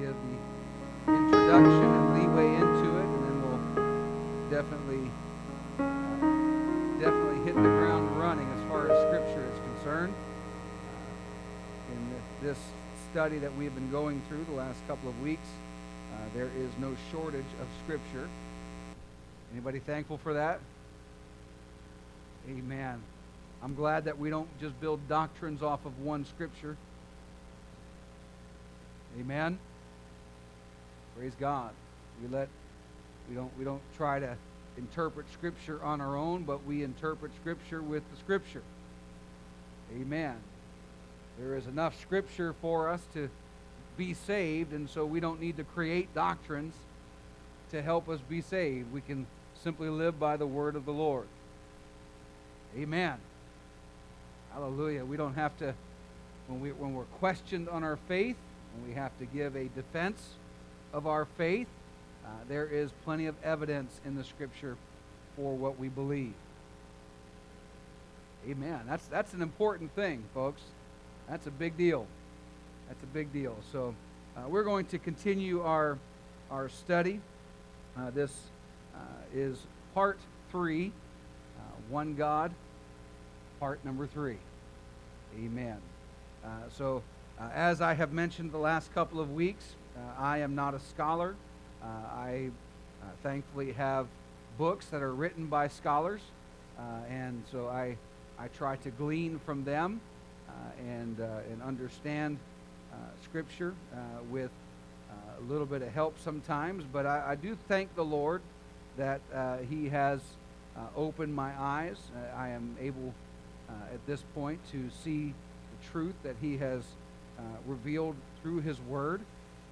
give the introduction and leeway into it, and then we'll definitely, uh, definitely hit the ground running as far as Scripture is concerned. Uh, in this study that we have been going through the last couple of weeks, uh, there is no shortage of Scripture. Anybody thankful for that? Amen. I'm glad that we don't just build doctrines off of one Scripture. Amen. Praise God. We let we don't we don't try to interpret scripture on our own, but we interpret scripture with the scripture. Amen. There is enough scripture for us to be saved, and so we don't need to create doctrines to help us be saved. We can simply live by the word of the Lord. Amen. Hallelujah. We don't have to when we when we're questioned on our faith, when we have to give a defense of our faith, uh, there is plenty of evidence in the Scripture for what we believe. Amen. That's, that's an important thing, folks. That's a big deal. That's a big deal. So uh, we're going to continue our, our study. Uh, this uh, is part three, uh, One God, part number three. Amen. Uh, so, as I have mentioned the last couple of weeks, uh, I am not a scholar. Uh, I uh, thankfully have books that are written by scholars, uh, and so I, I try to glean from them uh, and, uh, and understand Scripture with a little bit of help sometimes. But I, I do thank the Lord that He has opened my eyes. I am able at this point to see the truth that He has uh, revealed through His Word.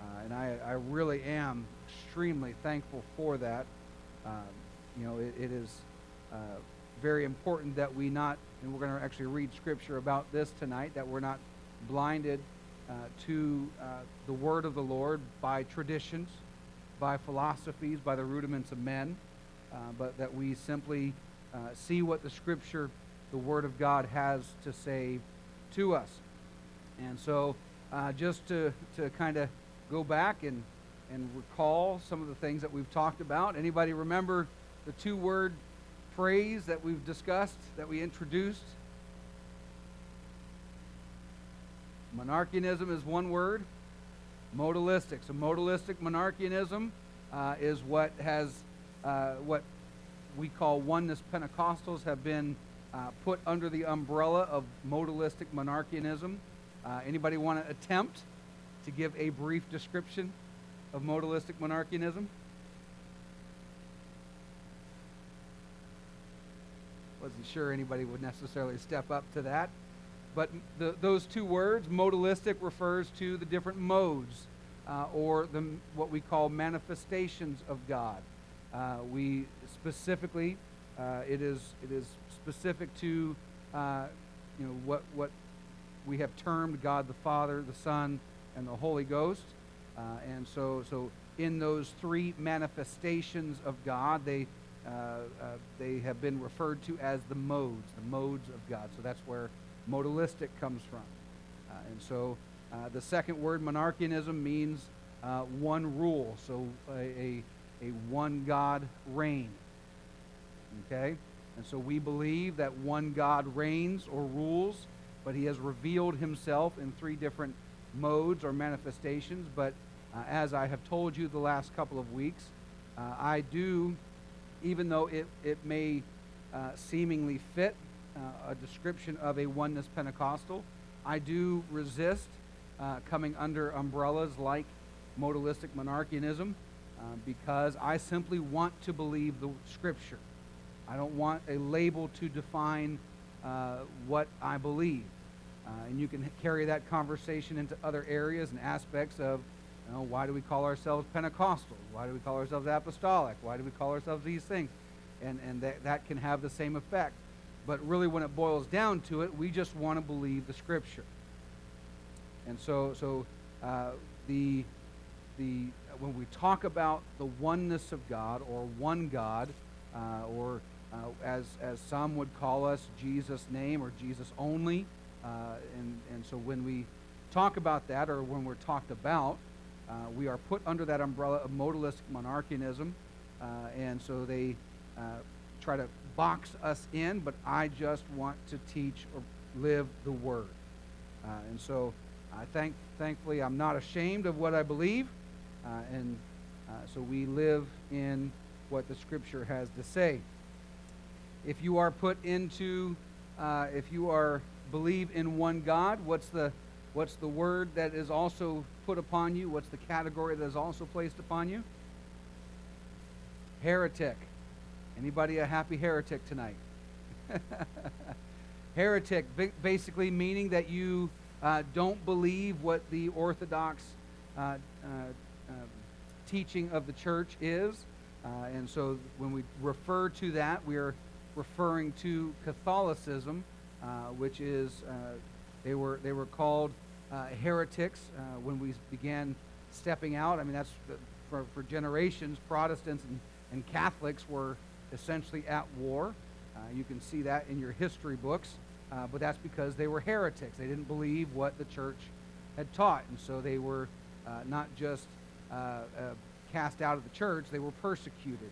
Uh, and I, I really am extremely thankful for that. Um, you know, it, it is uh, very important that we not, and we're going to actually read scripture about this tonight, that we're not blinded uh, to uh, the word of the Lord by traditions, by philosophies, by the rudiments of men, uh, but that we simply uh, see what the scripture, the word of God, has to say to us. And so, just to, to kind of go back and, and recall some of the things that we've talked about. Anybody remember the two word phrase that we've discussed, that we introduced? Monarchianism is one word. Modalistic. So modalistic monarchianism uh, is what has uh, what we call oneness Pentecostals have been uh, put under the umbrella of modalistic monarchianism. Uh, anybody want to attempt to give a brief description of modalistic monarchianism? Wasn't sure anybody would necessarily step up to that. But the, those two words, modalistic, refers to the different modes uh, or the, what we call manifestations of God. Uh, we specifically, uh, it, is, it is specific to uh, you know, what, what we have termed God the Father, the Son, and the Holy Ghost. Uh, and so, so in those three manifestations of God, they, uh, uh, they have been referred to as the modes, the modes of God. So that's where modalistic comes from. Uh, and so uh, the second word, monarchianism, means uh, one rule, so a, a, a one God reign. Okay? And so we believe that one God reigns or rules, but he has revealed himself in three different modes or manifestations, but uh, as I have told you the last couple of weeks, uh, I do, even though it, it may uh, seemingly fit uh, a description of a oneness Pentecostal, I do resist uh, coming under umbrellas like modalistic monarchianism uh, because I simply want to believe the Scripture. I don't want a label to define what I believe. Uh, and you can carry that conversation into other areas and aspects of you know, why do we call ourselves Pentecostal? Why do we call ourselves apostolic? Why do we call ourselves these things? And, and that, that can have the same effect. But really, when it boils down to it, we just want to believe the Scripture. And so, so uh, the, the, when we talk about the oneness of God or one God, uh, or uh, as, as some would call us, Jesus' name or Jesus only, uh, and, and so when we talk about that, or when we're talked about, Uh, we are put under that umbrella of modalistic monarchianism, uh, and so they uh, try to box us in, but I just want to teach or live the Word. Uh, and so I thank, thankfully, I'm not ashamed of what I believe, and so we live in what the Scripture has to say. If you are put into, if you are believe in one God, what's the What's the word that is also put upon you? What's the category that is also placed upon you? Heretic. Anybody a happy heretic tonight? heretic, basically meaning that you uh, don't believe what the Orthodox uh, uh, um, teaching of the church is. Uh, and so when we refer to that, we are referring to Catholicism, which is, uh, they, were, they were called uh, heretics uh, when we began stepping out. I mean, that's for, for generations, Protestants and, and Catholics were essentially at war. Uh, you can see that in your history books, uh, but that's because they were heretics. They didn't believe what the church had taught, and so they were uh, not just uh, cast out of the church, they were persecuted.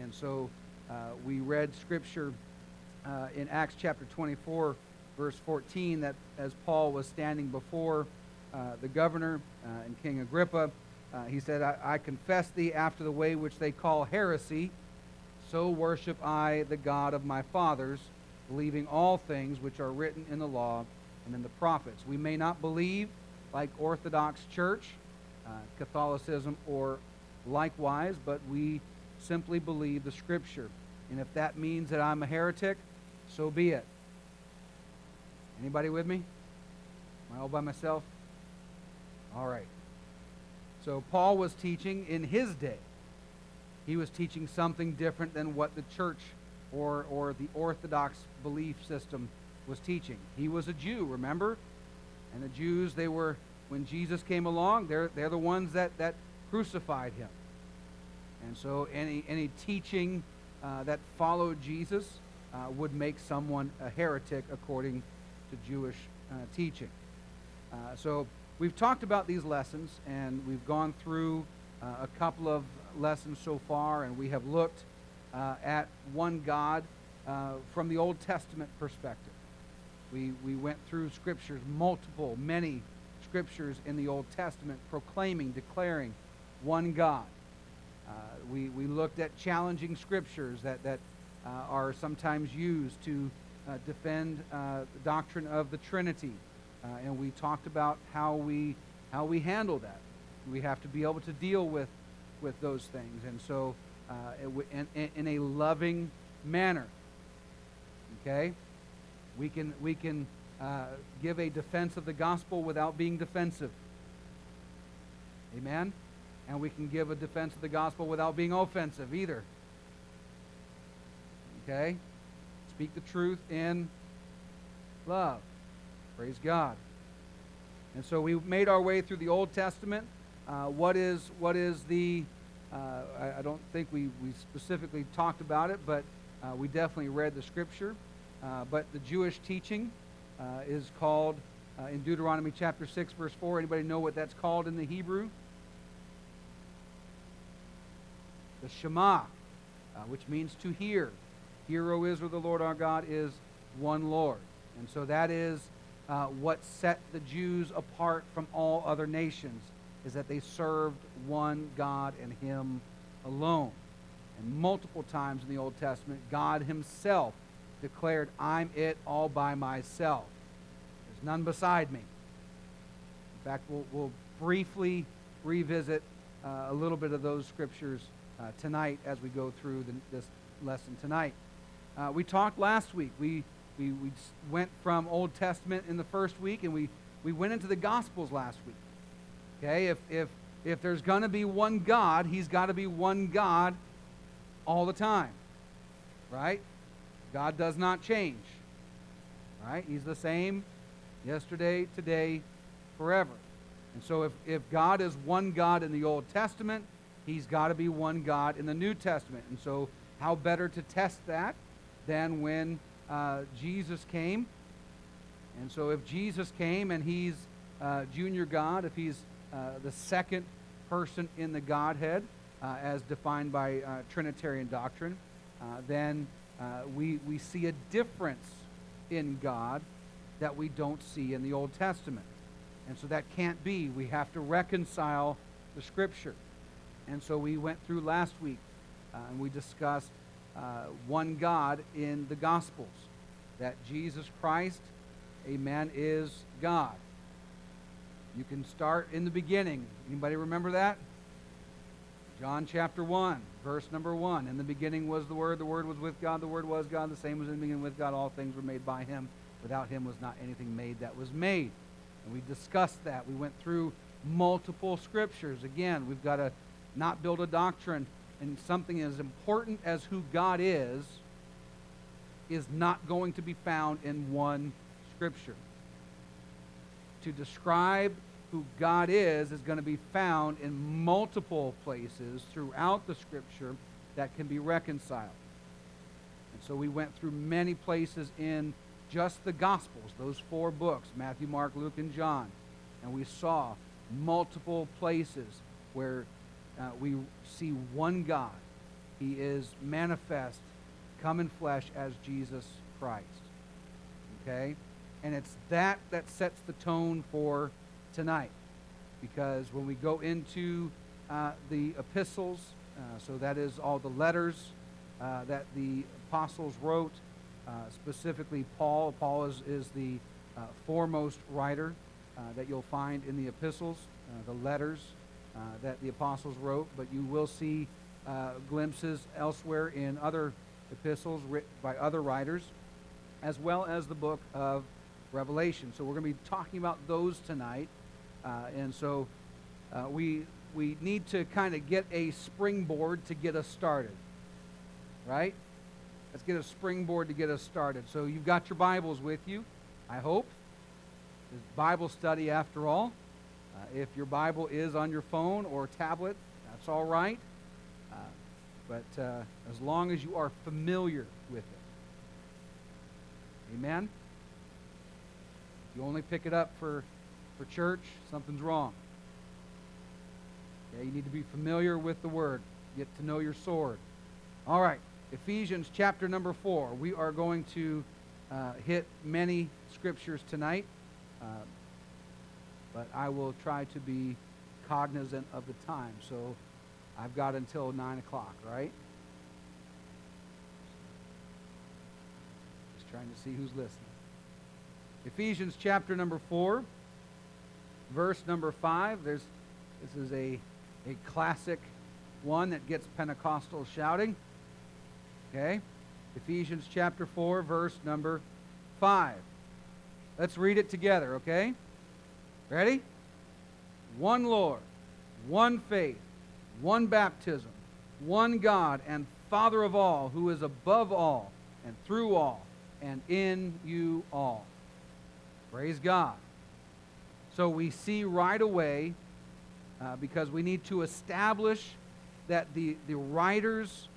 and so we read scripture in Acts chapter 24 verse 14 that as Paul was standing before uh, the governor uh, and King Agrippa, uh, he said, I, I confess thee after the way which they call heresy, so worship I the God of my fathers, believing all things which are written in the law and in the prophets. We may not believe like Orthodox Church, uh, Catholicism, or likewise, but we simply believe the Scripture. And if that means that I'm a heretic, so be it. Anybody with me? Am I all by myself? All right. So Paul was teaching in his day. He was teaching something different than what the church or, or the Orthodox belief system was teaching. He was a Jew, remember? And the Jews, they were, when Jesus came along, they're, they're the ones that, that crucified him. And so any, any teaching uh, that followed Jesus uh, would make someone a heretic according to Jewish uh, teaching. Uh, so we've talked about these lessons, and we've gone through uh, a couple of lessons so far, and we have looked uh, at one God uh, from the Old Testament perspective. We, we went through scriptures, multiple, many scriptures in the Old Testament proclaiming, declaring one God. We, we looked at challenging scriptures that, that uh, are sometimes used to uh, defend uh, the doctrine of the Trinity. Uh, and we talked about how we, how we handle that. We have to be able to deal with, with those things. And so, in, in, in a loving manner. Okay? We can, we can uh, give a defense of the gospel without being defensive. Amen? And we can give a defense of the gospel without being offensive either. Okay? Speak the truth in love. Praise God. And so we made our way through the Old Testament. Uh, what is what is the? Uh, I, I, don't think we, we specifically talked about it, but uh, we definitely read the scripture. Uh, but the Jewish teaching uh, is called uh, in Deuteronomy chapter six, verse four. Anybody know what that's called in the Hebrew? The Shema, which means to hear. Hear, O Israel, the Lord our God is one Lord. And so that is uh, what set the Jews apart from all other nations, is that they served one God and Him alone. And multiple times in the Old Testament, God Himself declared, I'm it all by myself. There's none beside me. In fact, we'll, we'll briefly revisit uh, a little bit of those scriptures uh, tonight as we go through the, this lesson tonight. Uh, we talked last week. We, we, we went from Old Testament in the first week, and we, we went into the Gospels last week. Okay, if, if, if there's going to be one God, he's got to be one God all the time. Right? God does not change. Right? He's the same yesterday, today, forever. And so if, if God is one God in the Old Testament, he's got to be one God in the New Testament. And so how better to test that than when uh, Jesus came. And so if Jesus came and he's uh, junior God, if he's uh, the second person in the Godhead, uh, as defined by uh, Trinitarian doctrine, uh, then we, we see a difference in God that we don't see in the Old Testament. And so that can't be. We have to reconcile the Scripture. And so we went through last week and we discussed uh, one God in the Gospels, that Jesus Christ, amen, is God. You can start in the beginning. Anybody remember that? John chapter 1, verse number 1. In the beginning was the Word, the Word was with God, the Word was God, the same was in the beginning with God. All things were made by Him. Without Him was not anything made that was made. And we discussed that. We went through multiple scriptures. Again, we've got to not build a doctrine and something as important as who God is is not going to be found in one scripture. To describe who God is is going to be found in multiple places throughout the scripture that can be reconciled. And so we went through many places in just the Gospels, those four books Matthew, Mark, Luke, and John. And we saw multiple places where uh, we see one God. He is manifest, come in flesh as Jesus Christ. Okay? And it's that that sets the tone for tonight. Because when we go into uh, the epistles, uh, so that is all the letters uh, that the apostles wrote, uh, specifically Paul. Paul is, is the uh, foremost writer uh, that you'll find in the epistles, the letters that the apostles wrote, but you will see glimpses elsewhere in other epistles written by other writers, as well as the book of Revelation. So we're going to be talking about those tonight. Uh, and so uh, we, we need to kind of get a springboard to get us started. Right? Let's get a springboard to get us started. So you've got your Bibles with you, I hope. It's Bible study after all. Uh, if your Bible is on your phone or tablet, that's all right. Uh, but uh, as long as you are familiar with it. Amen? If you only pick it up for, for church, something's wrong. Okay, you need to be familiar with the Word. Get to know your sword. All right. Ephesians chapter number 4. We are going to uh, hit many scriptures tonight, uh, but I will try to be cognizant of the time. So I've got until 9 o'clock, right? Just trying to see who's listening. Ephesians chapter number 4, verse number 5. There's, this is a, a classic one that gets Pentecostal shouting. Okay? Ephesians chapter 4, verse number 5. Let's read it together, okay? Ready? One Lord, one faith, one baptism, one God and Father of all, who is above all and through all and in you all. Praise God. So we see right away, uh, because we need to establish that the, the writers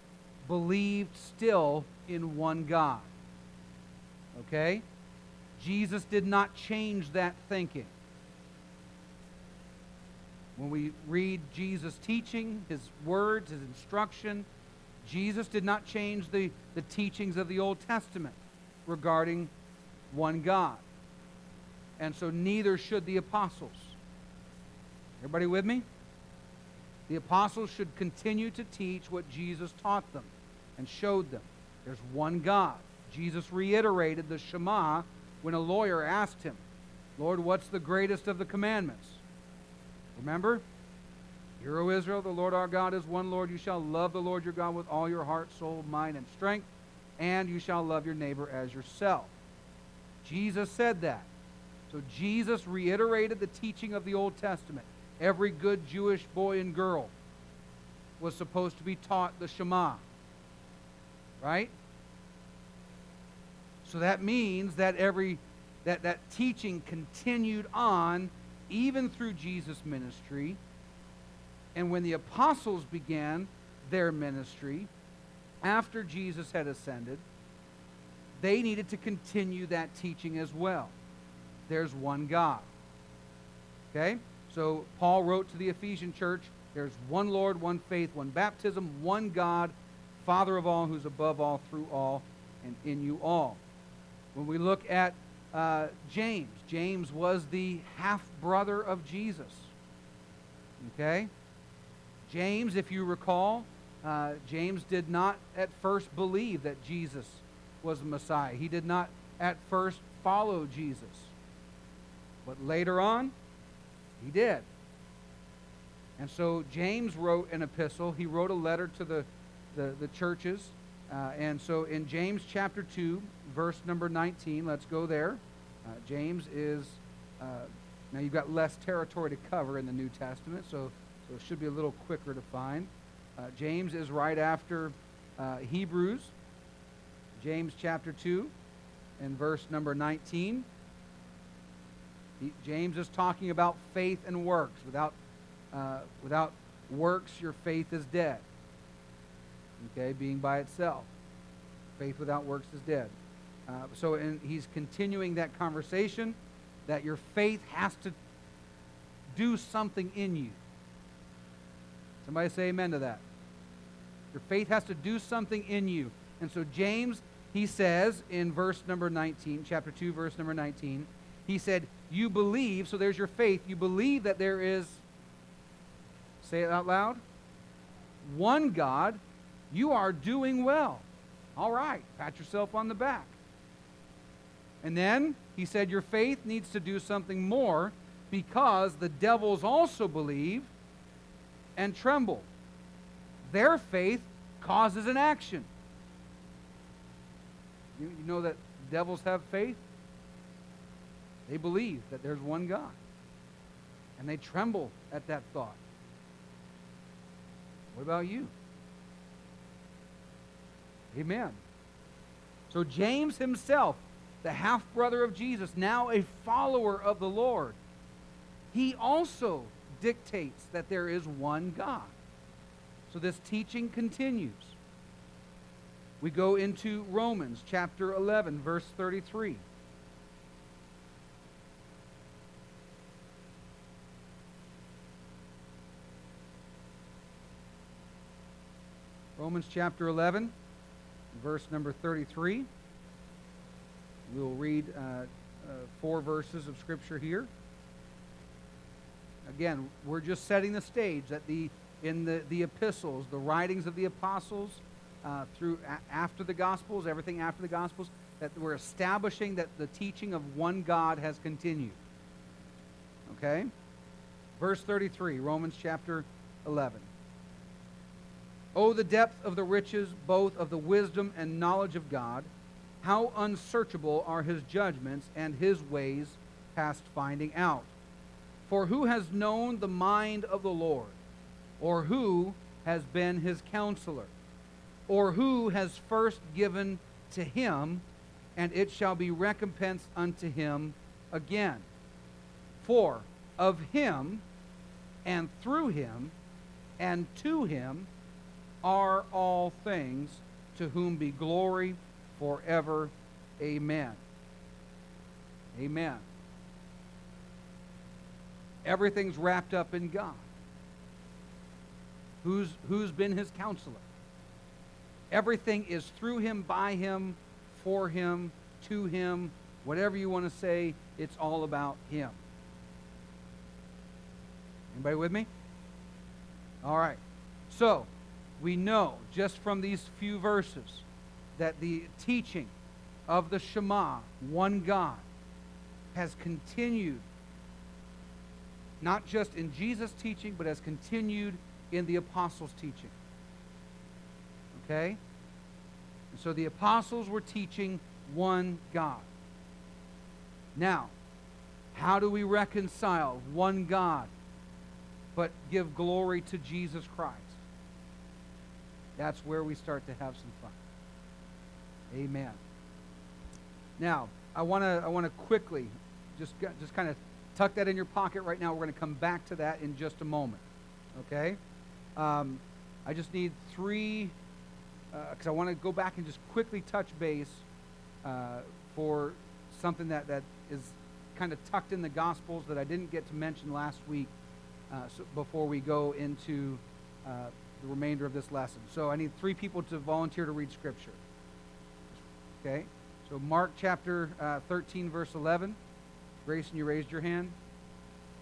believed still in one God. Okay? Jesus did not change that thinking. When we read Jesus' teaching, his words, his instruction, Jesus did not change the, the teachings of the Old Testament regarding one God. And so neither should the apostles. Everybody with me? The apostles should continue to teach what Jesus taught them and showed them. There's one God. Jesus reiterated the Shema when a lawyer asked him, Lord, what's the greatest of the commandments? Remember? Hear, O Israel, the Lord our God is one Lord. You shall love the Lord your God with all your heart, soul, mind, and strength, and you shall love your neighbor as yourself. Jesus said that. So Jesus reiterated the teaching of the Old Testament. Every good Jewish boy and girl was supposed to be taught the Shema. Right? So that means that every that, that teaching continued on even through Jesus' ministry. And when the apostles began their ministry after Jesus had ascended, they needed to continue that teaching as well. There's one God. Okay? So Paul wrote to the Ephesian church there's one Lord, one faith, one baptism, one God, Father of all, who's above all, through all, and in you all. When we look at uh, James, James was the half brother of Jesus. Okay? James, if you recall, uh, James did not at first believe that Jesus was the Messiah. He did not at first follow Jesus. But later on, he did. And so James wrote an epistle. He wrote a letter to the, the, the churches. Uh, and so in James chapter 2, verse number 19, let's go there. Uh, James is, uh, now you've got less territory to cover in the New Testament, so, so it should be a little quicker to find. Uh, James is right after uh, Hebrews. James chapter 2 and verse number 19. He, James is talking about faith and works. Without uh, without works, your faith is dead. Okay, being by itself. Faith without works is dead. Uh, so he's continuing that conversation that your faith has to do something in you. Somebody say amen to that. Your faith has to do something in you. And so James, he says in verse number 19, chapter 2, verse number 19, he said, You believe, so there's your faith. You believe that there is Say it out loud. One God, you are doing well. All right, pat yourself on the back. And then he said, Your faith needs to do something more because the devils also believe and tremble. Their faith causes an action. You, you know that devils have faith? They believe that there's one God. And they tremble at that thought. What about you? Amen. So, James himself, the half brother of Jesus, now a follower of the Lord, he also dictates that there is one God. So, this teaching continues. We go into Romans chapter 11, verse 33. Romans chapter 11, verse number 33. We'll read uh, uh, four verses of Scripture here. Again, we're just setting the stage that the in the, the epistles, the writings of the apostles, uh, through a- after the Gospels, everything after the Gospels, that we're establishing that the teaching of one God has continued. Okay? Verse 33, Romans chapter 11. Oh, the depth of the riches, both of the wisdom and knowledge of God. How unsearchable are his judgments and his ways past finding out. For who has known the mind of the Lord? Or who has been his counselor? Or who has first given to him, and it shall be recompensed unto him again? For of him, and through him, and to him, are all things, to whom be glory forever. Amen. Amen. Everything's wrapped up in God. Who's, who's been his counselor? Everything is through him, by him, for him, to him, whatever you want to say, it's all about him. Anybody with me? All right. So, we know just from these few verses that the teaching of the Shema, one God, has continued not just in Jesus' teaching, but has continued in the apostles' teaching. Okay? And so the apostles were teaching one God. Now, how do we reconcile one God but give glory to Jesus Christ? That's where we start to have some fun. Amen. Now, I want to I want to quickly just just kind of tuck that in your pocket right now. We're going to come back to that in just a moment. Okay? Um, I just need three because uh, I want to go back and just quickly touch base uh, for something that, that is kind of tucked in the Gospels that I didn't get to mention last week uh, so before we go into uh, the remainder of this lesson. So I need three people to volunteer to read Scripture. Okay? So Mark chapter uh, 13, verse 11. Grayson, you raised your hand.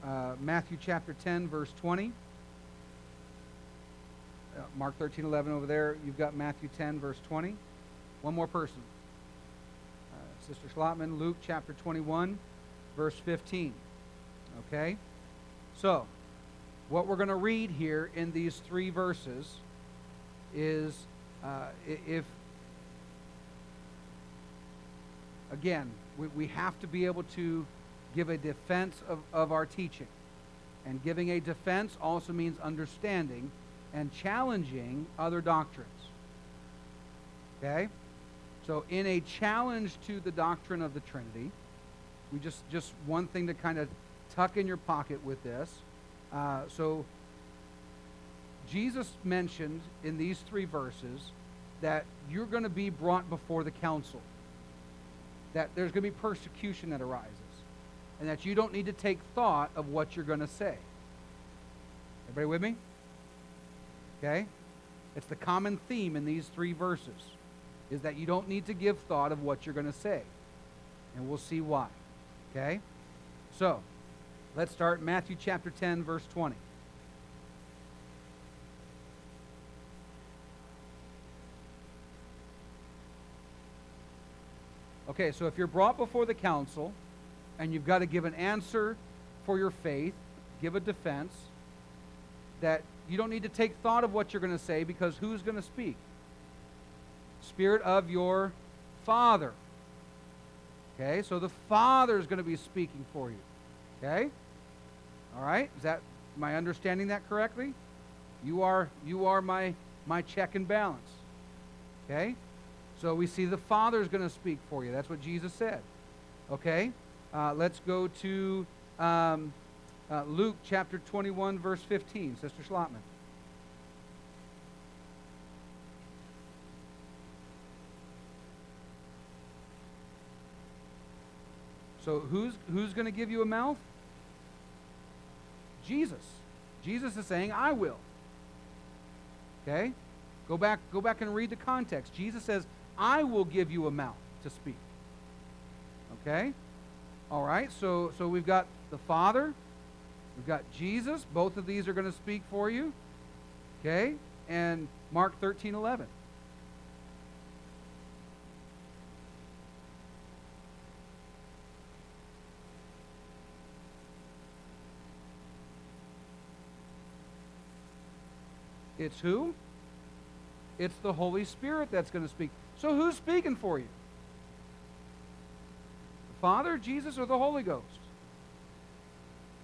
Uh, Matthew chapter 10, verse 20. Uh, Mark 13, 11 over there. You've got Matthew 10, verse 20. One more person. Uh, Sister Schlottman, Luke chapter 21, verse 15. Okay? So, what we're going to read here in these three verses is uh, if, again, we, we have to be able to give a defense of, of our teaching. And giving a defense also means understanding and challenging other doctrines. Okay? So, in a challenge to the doctrine of the Trinity, we just, just one thing to kind of tuck in your pocket with this. Uh, so, Jesus mentioned in these three verses that you're going to be brought before the council, that there's going to be persecution that arises, and that you don't need to take thought of what you're going to say. Everybody with me? Okay? It's the common theme in these three verses is that you don't need to give thought of what you're going to say. And we'll see why. Okay? So, let's start Matthew chapter 10 verse 20. Okay, so if you're brought before the council and you've got to give an answer for your faith, give a defense, that you don't need to take thought of what you're going to say because who's going to speak? Spirit of your Father. Okay, so the Father is going to be speaking for you. Okay? All right? Is that am I understanding that correctly? You are you are my my check and balance. Okay? So we see the Father is going to speak for you. That's what Jesus said. Okay? Uh, let's go to um, uh, Luke chapter 21, verse 15. Sister Schlottman. So who's who's going to give you a mouth? Jesus. Jesus is saying, "I will." Okay? Go back go back and read the context. Jesus says, "I will give you a mouth to speak." Okay? All right. So so we've got the Father, we've got Jesus. Both of these are going to speak for you. Okay? And Mark 13, 11. It's who? It's the Holy Spirit that's going to speak. So who's speaking for you? The Father, Jesus, or the Holy Ghost?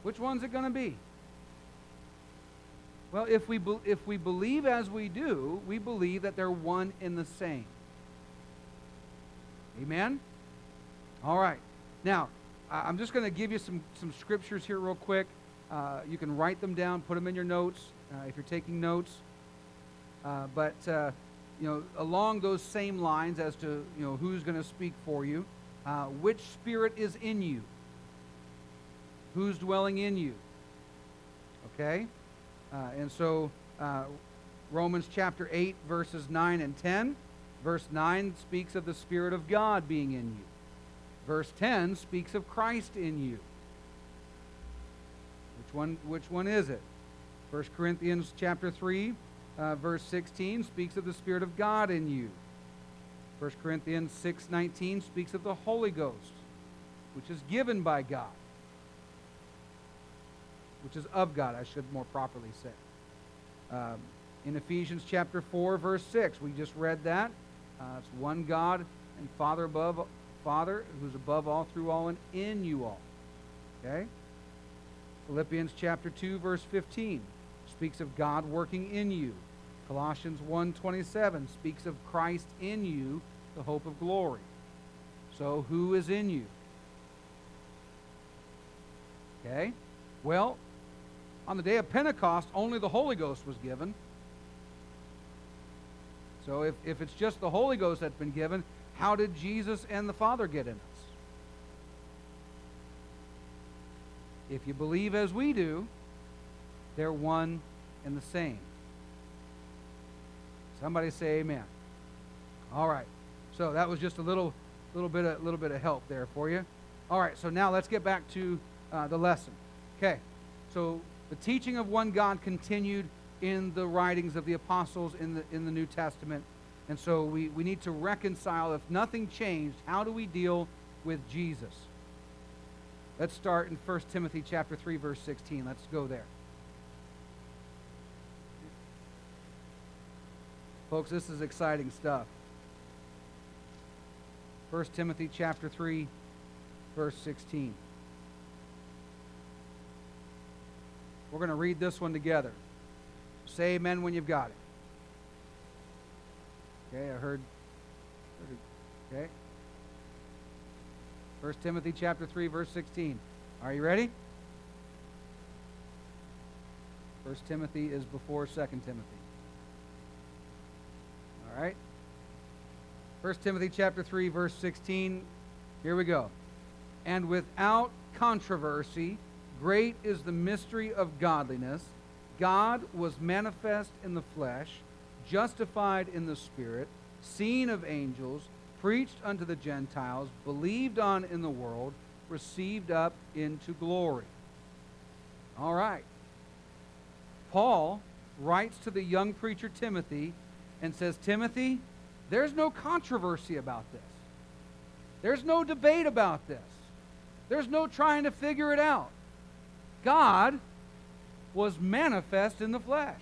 Which one's it going to be? Well, if we, be- if we believe as we do, we believe that they're one in the same. Amen? All right. Now, I'm just going to give you some, some scriptures here, real quick. Uh, you can write them down, put them in your notes uh, if you're taking notes. Uh, but uh, you know, along those same lines as to you know who's going to speak for you, uh, which spirit is in you? Who's dwelling in you? Okay, uh, and so uh, Romans chapter eight, verses nine and ten. Verse nine speaks of the Spirit of God being in you. Verse ten speaks of Christ in you. Which one? Which one is it? 1 Corinthians chapter 3, uh, verse 16 speaks of the Spirit of God in you. 1 Corinthians 6.19 speaks of the Holy Ghost, which is given by God, which is of God, I should more properly say. Um, in Ephesians chapter 4, verse 6, we just read that. Uh, it's one God and Father above Father, who's above all, through all, and in you all. Okay? Philippians chapter 2, verse 15 speaks of God working in you. Colossians 1:27 speaks of Christ in you, the hope of glory. So who is in you? Okay? Well, on the day of Pentecost, only the Holy Ghost was given. So if, if it's just the Holy Ghost that's been given, how did Jesus and the Father get in us? If you believe as we do, They're one and the same. Somebody say amen. All right. So that was just a little little bit of little bit of help there for you. All right, so now let's get back to uh, the lesson. Okay, so the teaching of one God continued in the writings of the apostles in the in the New Testament, and so we, we need to reconcile. If nothing changed, how do we deal with Jesus? Let's start in 1 Timothy chapter 3 verse 16. Let's go there. Folks, this is exciting stuff. 1 Timothy chapter 3 verse 16. We're going to read this one together. Say amen when you've got it. Okay, I heard. Okay. 1 Timothy chapter 3 verse 16. Are you ready? 1 Timothy is before 2 Timothy. All right? 1 Timothy chapter 3 verse 16. Here we go. And without controversy, great is the mystery of godliness. God was manifest in the flesh, justified in the spirit, seen of angels, preached unto the Gentiles, believed on in the world, received up into glory. All right. Paul writes to the young preacher Timothy and says, Timothy, there's no controversy about this. There's no debate about this. There's no trying to figure it out. God was manifest in the flesh.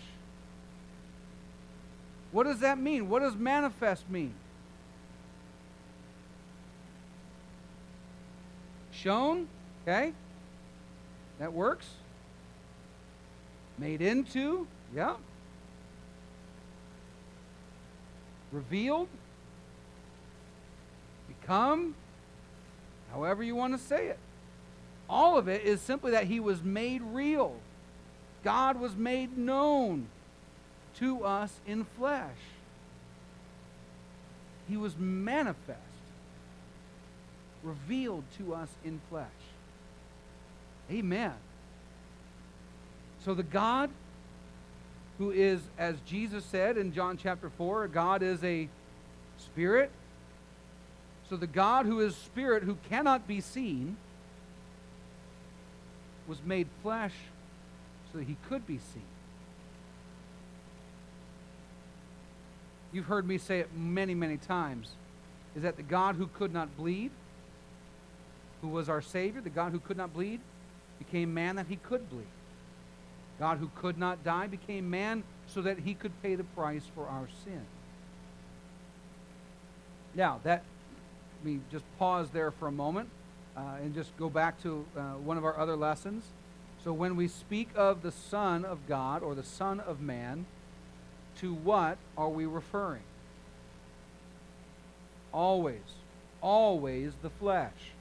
What does that mean? What does manifest mean? Shown, okay? That works. Made into, yeah. Revealed, become, however you want to say it. All of it is simply that he was made real. God was made known to us in flesh. He was manifest, revealed to us in flesh. Amen. So the God who is, as Jesus said in John chapter 4, God is a spirit. So the God who is spirit, who cannot be seen, was made flesh so that he could be seen. You've heard me say it many, many times. Is that the God who could not bleed, who was our Savior, the God who could not bleed, became man that he could bleed. God, who could not die, became man so that he could pay the price for our sin. Now, that, let me just pause there for a moment uh, and just go back to uh, one of our other lessons. So, when we speak of the Son of God or the Son of Man, to what are we referring? Always, always the flesh.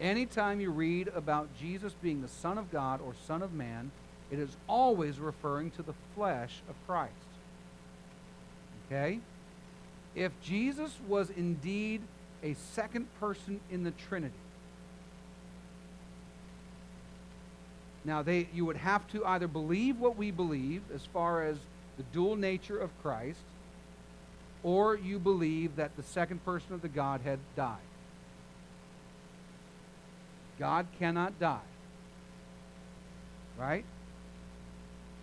Anytime you read about Jesus being the Son of God or Son of Man, it is always referring to the flesh of Christ. Okay? If Jesus was indeed a second person in the Trinity, now they you would have to either believe what we believe as far as the dual nature of Christ, or you believe that the second person of the Godhead died. God cannot die. Right?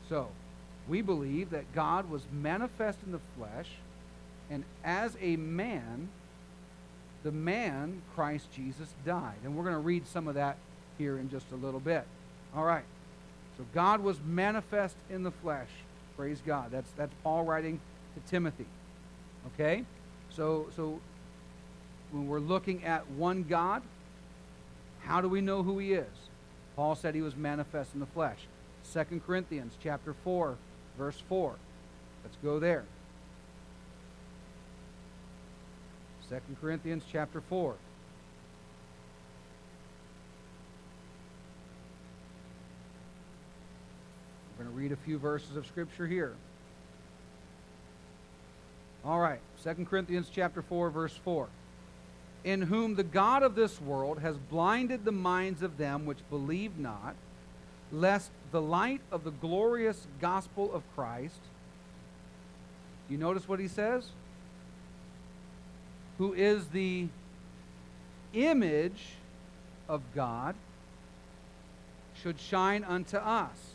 So, we believe that God was manifest in the flesh, and as a man, the man, Christ Jesus, died. And we're going to read some of that here in just a little bit. All right. So God was manifest in the flesh. Praise God. That's that's Paul writing to Timothy. Okay? So so when we're looking at one God, how do we know who he is? Paul said he was manifest in the flesh. 2 Corinthians chapter 4, verse 4. Let's go there. 2 Corinthians chapter 4. We're going to read a few verses of Scripture here. All right, 2 Corinthians chapter 4, verse 4. In whom the God of this world has blinded the minds of them which believe not, lest the light of the glorious gospel of Christ. You notice what he says? Who is the image of God should shine unto us.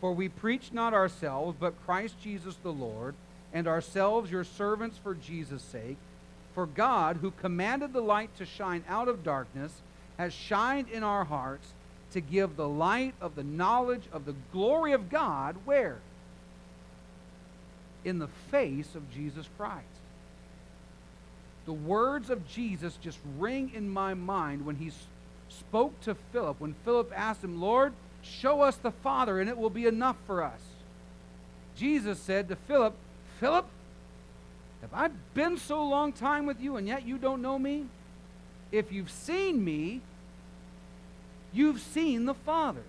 For we preach not ourselves, but Christ Jesus the Lord, and ourselves your servants for Jesus' sake. For God, who commanded the light to shine out of darkness, has shined in our hearts to give the light of the knowledge of the glory of God where? In the face of Jesus Christ. The words of Jesus just ring in my mind when he spoke to Philip. When Philip asked him, Lord, show us the Father, and it will be enough for us. Jesus said to Philip, Philip, have I been so long time with you, and yet you don't know me? If you've seen me, You've seen the Father.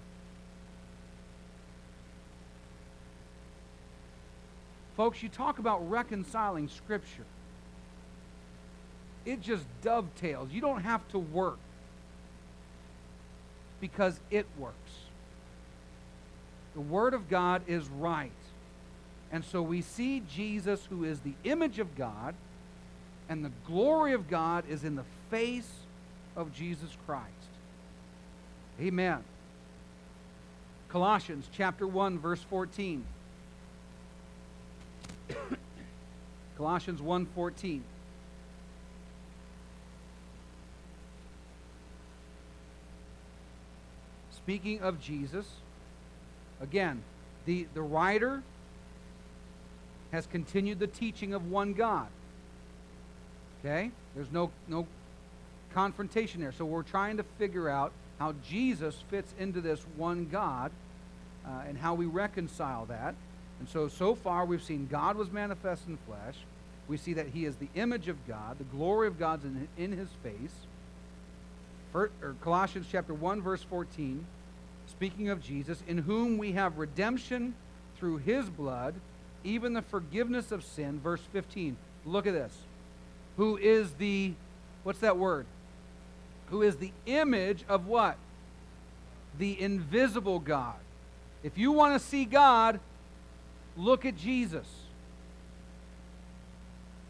Folks, you talk about reconciling Scripture. It just dovetails. You don't have to work because it works. The Word of God is right. And so we see Jesus, who is the image of God, and the glory of God is in the face of Jesus Christ. Amen. Colossians chapter 1 verse 14. Colossians 1:14. Speaking of Jesus, again, the, the writer has continued the teaching of one God. Okay? There's no no confrontation there. So we're trying to figure out how Jesus fits into this one God uh, and how we reconcile that. And so, so far, we've seen God was manifest in flesh. We see that he is the image of God, the glory of God's in, in his face. For, Colossians chapter 1, verse 14, speaking of Jesus, in whom we have redemption through his blood, even the forgiveness of sin. Verse 15, look at this. Who is the, what's that word? Who is the image of what? The invisible God. If you want to see God, look at Jesus,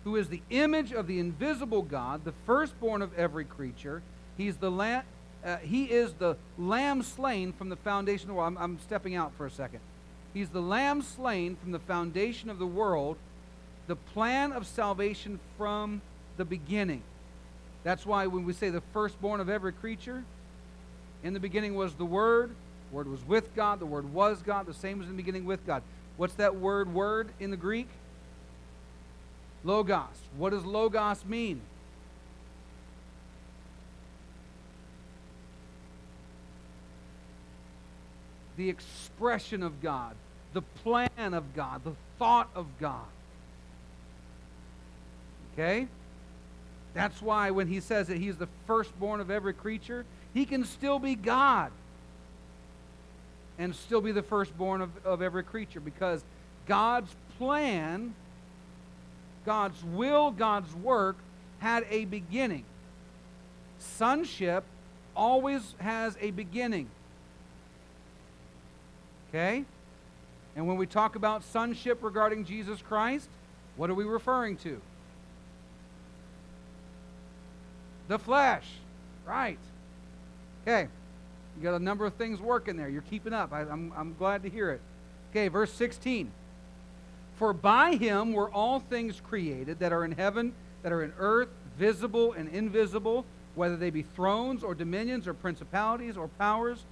who is the image of the invisible God, the firstborn of every creature. He's the lamb. Uh, he is the lamb slain from the foundation of the world. I'm, I'm stepping out for a second. He's the lamb slain from the foundation of the world, the plan of salvation from the beginning. That's why when we say the firstborn of every creature, in the beginning was the Word, the Word was with God, the Word was God, the same was in the beginning with God. What's that word, word, in the Greek? Logos. What does logos mean? The expression of God, the plan of God, the thought of God. Okay? That's why when he says that he's the firstborn of every creature, he can still be God and still be the firstborn of, of every creature because God's plan, God's will, God's work had a beginning. Sonship always has a beginning. Okay? And when we talk about sonship regarding Jesus Christ, what are we referring to? The flesh. Right. Okay. You got a number of things working there. You're keeping up. I, I'm, I'm glad to hear it. Okay, verse 16. For by him were all things created that are in heaven, that are in earth, visible and invisible, whether they be thrones or dominions or principalities or powers.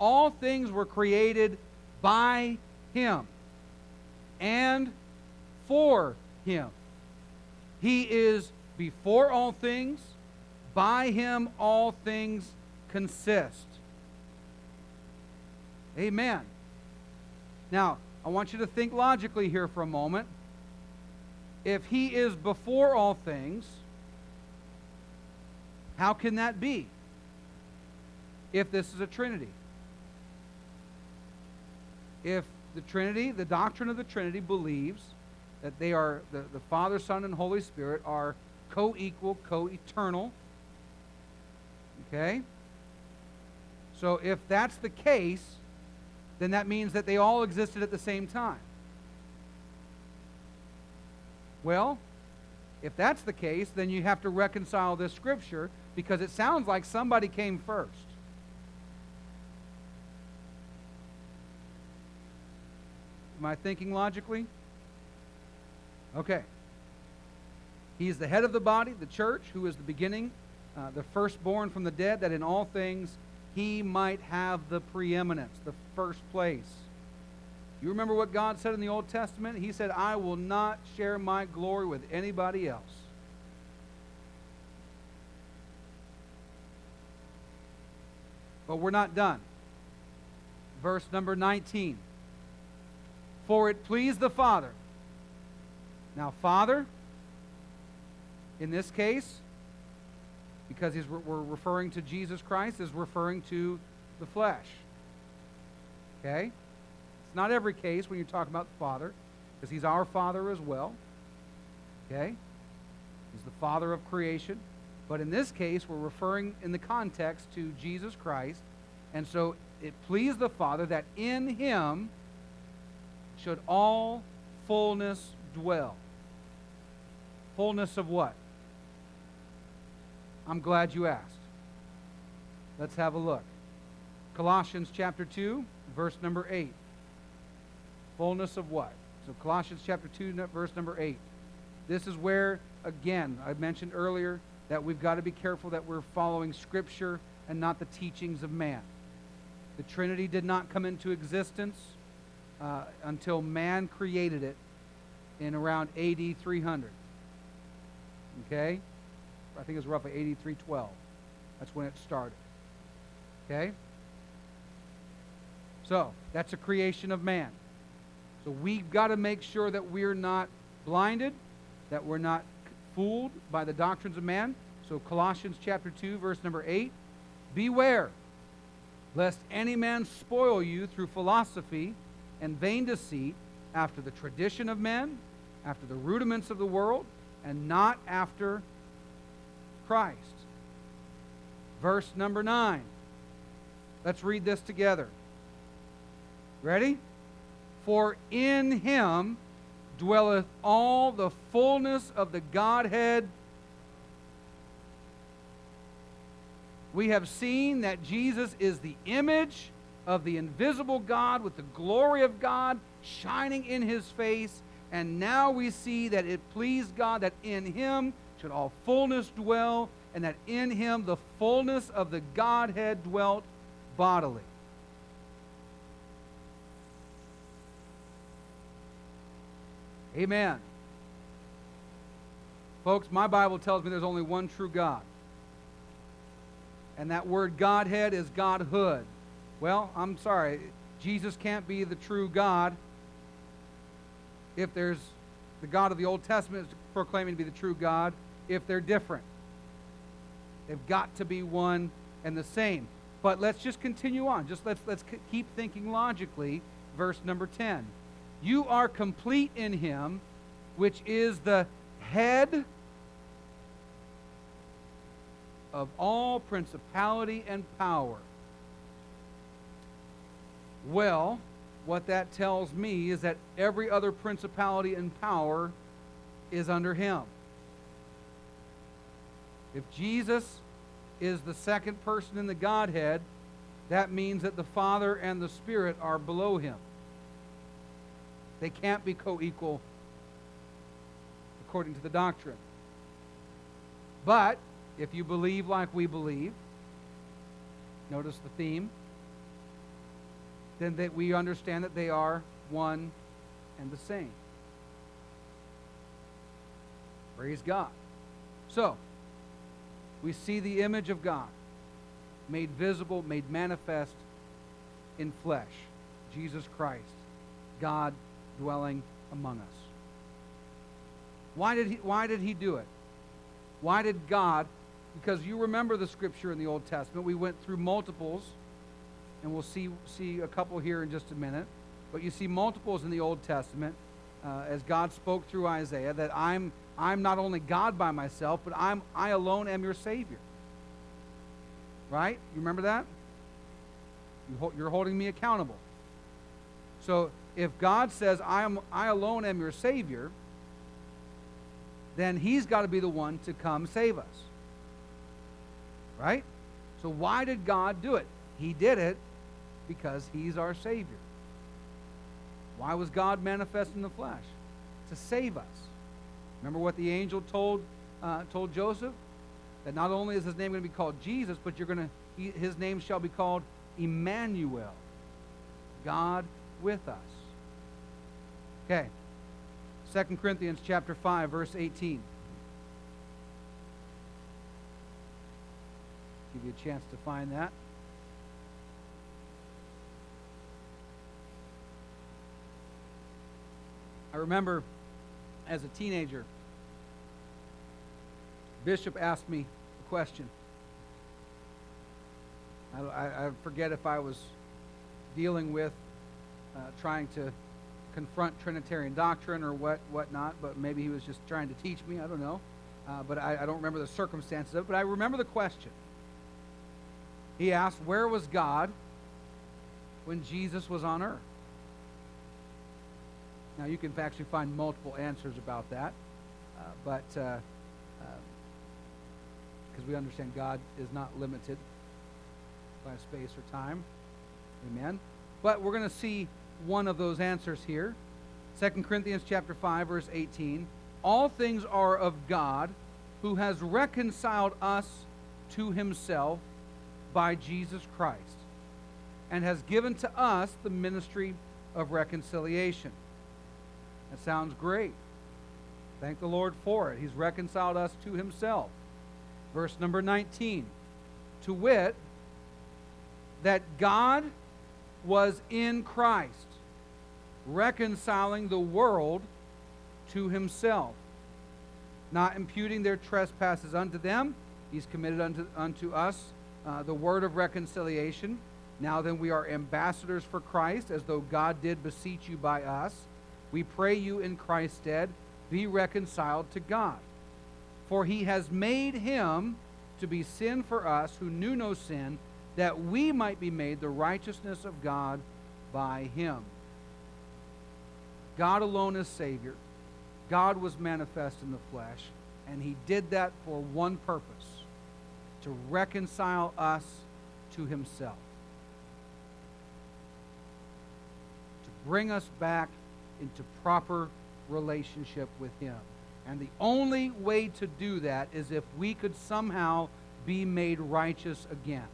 All things were created by him and for him. He is before all things by him all things consist. Amen. Now, I want you to think logically here for a moment. If he is before all things, how can that be? If this is a Trinity. If the Trinity, the doctrine of the Trinity believes that they are, the, the Father, Son, and Holy Spirit are co equal, co eternal, Okay? So if that's the case, then that means that they all existed at the same time. Well, if that's the case, then you have to reconcile this scripture because it sounds like somebody came first. Am I thinking logically? Okay. He is the head of the body, the church, who is the beginning, uh, the firstborn from the dead, that in all things he might have the preeminence, the first place. You remember what God said in the Old Testament? He said, I will not share my glory with anybody else. But we're not done. Verse number 19. For it pleased the Father. Now, Father, in this case, because he's, we're referring to Jesus Christ, is referring to the flesh. Okay? It's not every case when you talk about the Father, because he's our Father as well. Okay? He's the Father of creation. But in this case, we're referring in the context to Jesus Christ. And so it pleased the Father that in him should all fullness dwell. Fullness of what? I'm glad you asked. Let's have a look. Colossians chapter 2, verse number 8. Fullness of what? So Colossians chapter 2, verse number 8. This is where, again, I mentioned earlier that we've got to be careful that we're following Scripture and not the teachings of man. The Trinity did not come into existence uh, until man created it in around AD 300. Okay? I think it was roughly 8312. That's when it started. Okay? So, that's a creation of man. So we've got to make sure that we're not blinded, that we're not fooled by the doctrines of man. So Colossians chapter 2 verse number 8, beware lest any man spoil you through philosophy and vain deceit after the tradition of men, after the rudiments of the world, and not after Christ. Verse number 9. Let's read this together. Ready? For in him dwelleth all the fullness of the Godhead. We have seen that Jesus is the image of the invisible God with the glory of God shining in his face. And now we see that it pleased God that in him should all fullness dwell, and that in him the fullness of the Godhead dwelt bodily. Amen. Folks, my Bible tells me there's only one true God. And that word Godhead is Godhood. Well, I'm sorry. Jesus can't be the true God if there's the God of the Old Testament is proclaiming to be the true God if they're different. They've got to be one and the same. But let's just continue on. Just let's let's keep thinking logically. Verse number 10. You are complete in him which is the head of all principality and power. Well, what that tells me is that every other principality and power is under him. If Jesus is the second person in the Godhead, that means that the Father and the Spirit are below him. They can't be co equal according to the doctrine. But if you believe like we believe, notice the theme, then that we understand that they are one and the same. Praise God. So, we see the image of God made visible, made manifest in flesh. Jesus Christ, God dwelling among us. Why did he, why did he do it? Why did God? Because you remember the scripture in the Old Testament. We went through multiples, and we'll see, see a couple here in just a minute. But you see multiples in the Old Testament uh, as God spoke through Isaiah that I'm I'm not only God by myself, but I'm, I alone am your Savior. Right? You remember that? You, you're holding me accountable. So if God says, I, am, I alone am your Savior, then He's got to be the one to come save us. Right? So why did God do it? He did it because He's our Savior. Why was God manifest in the flesh? To save us. Remember what the angel told, uh, told Joseph? That not only is his name going to be called Jesus, but you're going to, his name shall be called Emmanuel, God with us. Okay. 2 Corinthians chapter 5 verse 18. Give you a chance to find that. I remember as a teenager, Bishop asked me a question. I, I, I forget if I was dealing with uh, trying to confront Trinitarian doctrine or what whatnot, but maybe he was just trying to teach me. I don't know. Uh, but I, I don't remember the circumstances of it. But I remember the question. He asked, Where was God when Jesus was on earth? Now, you can actually find multiple answers about that, uh, but because uh, uh we understand God is not limited by space or time. Amen. But we're going to see one of those answers here. 2 Corinthians chapter 5 verse 18. All things are of God, who has reconciled us to himself by Jesus Christ and has given to us the ministry of reconciliation. Sounds great. Thank the Lord for it. He's reconciled us to himself. Verse number 19. To wit, that God was in Christ, reconciling the world to himself, not imputing their trespasses unto them. He's committed unto, unto us uh, the word of reconciliation. Now then, we are ambassadors for Christ, as though God did beseech you by us. We pray you in Christ's stead, be reconciled to God. For he has made him to be sin for us who knew no sin, that we might be made the righteousness of God by him. God alone is Savior. God was manifest in the flesh, and he did that for one purpose to reconcile us to himself, to bring us back into proper relationship with Him. And the only way to do that is if we could somehow be made righteous again.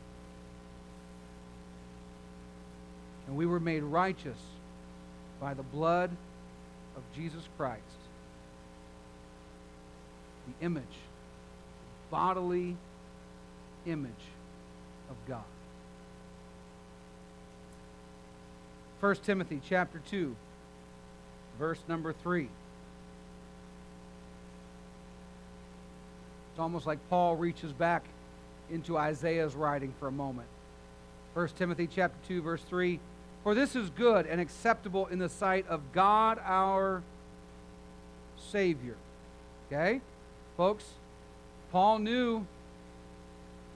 And we were made righteous by the blood of Jesus Christ. The image, bodily image of God. 1 Timothy chapter 2 verse number 3. It's almost like Paul reaches back into Isaiah's writing for a moment. 1 Timothy chapter 2 verse 3 For this is good and acceptable in the sight of God our Savior. Okay? Folks, Paul knew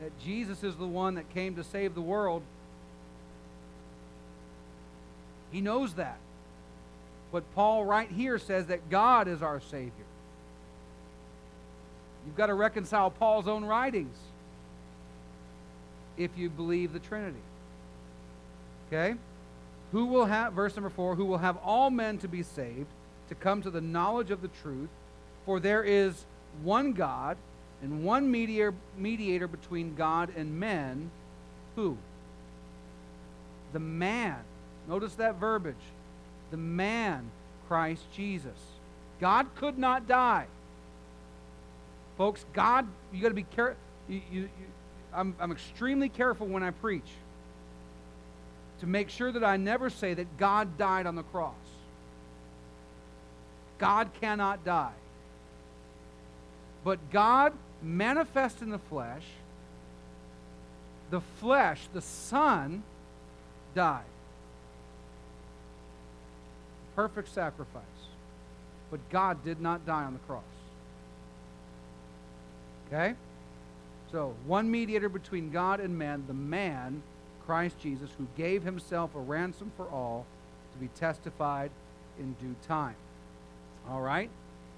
that Jesus is the one that came to save the world. He knows that. But Paul, right here, says that God is our Savior. You've got to reconcile Paul's own writings if you believe the Trinity. Okay? Who will have, verse number four, who will have all men to be saved, to come to the knowledge of the truth, for there is one God and one mediator, mediator between God and men. Who? The man. Notice that verbiage the man, Christ Jesus. God could not die. Folks, God, you got to be careful. I'm, I'm extremely careful when I preach to make sure that I never say that God died on the cross. God cannot die. But God manifest in the flesh, the flesh, the Son, died perfect sacrifice. But God did not die on the cross. Okay? So, one mediator between God and man, the man, Christ Jesus, who gave himself a ransom for all, to be testified in due time. All right,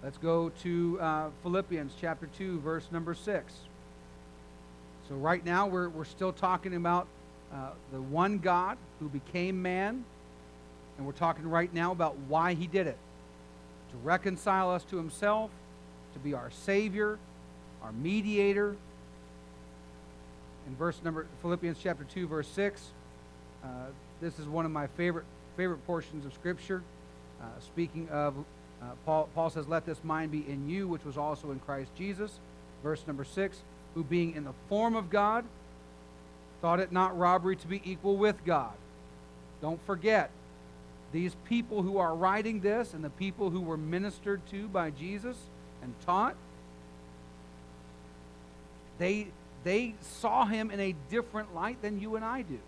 let's go to uh, Philippians chapter 2, verse number 6. So, right now, we're, we're still talking about uh, the one God who became man, and we're talking right now about why he did it to reconcile us to himself, to be our Savior, our mediator. In verse number, Philippians chapter 2, verse 6, uh, this is one of my favorite, favorite portions of Scripture. Uh, speaking of, uh, Paul, Paul says, Let this mind be in you, which was also in Christ Jesus. Verse number 6, who being in the form of God, thought it not robbery to be equal with God. Don't forget, these people who are writing this and the people who were ministered to by Jesus and taught, they, they saw him in a different light than you and I do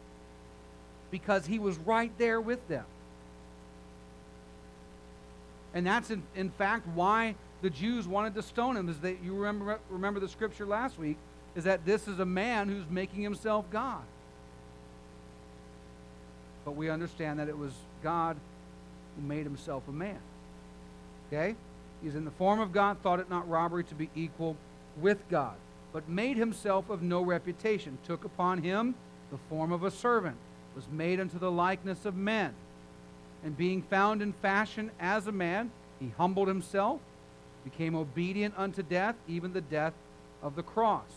because he was right there with them. And that's, in, in fact, why the Jews wanted to stone him. Is that you remember, remember the scripture last week? Is that this is a man who's making himself God. But we understand that it was God who made himself a man. Okay? He's in the form of God, thought it not robbery to be equal with God, but made himself of no reputation, took upon him the form of a servant, was made unto the likeness of men. And being found in fashion as a man, he humbled himself, became obedient unto death, even the death of the cross.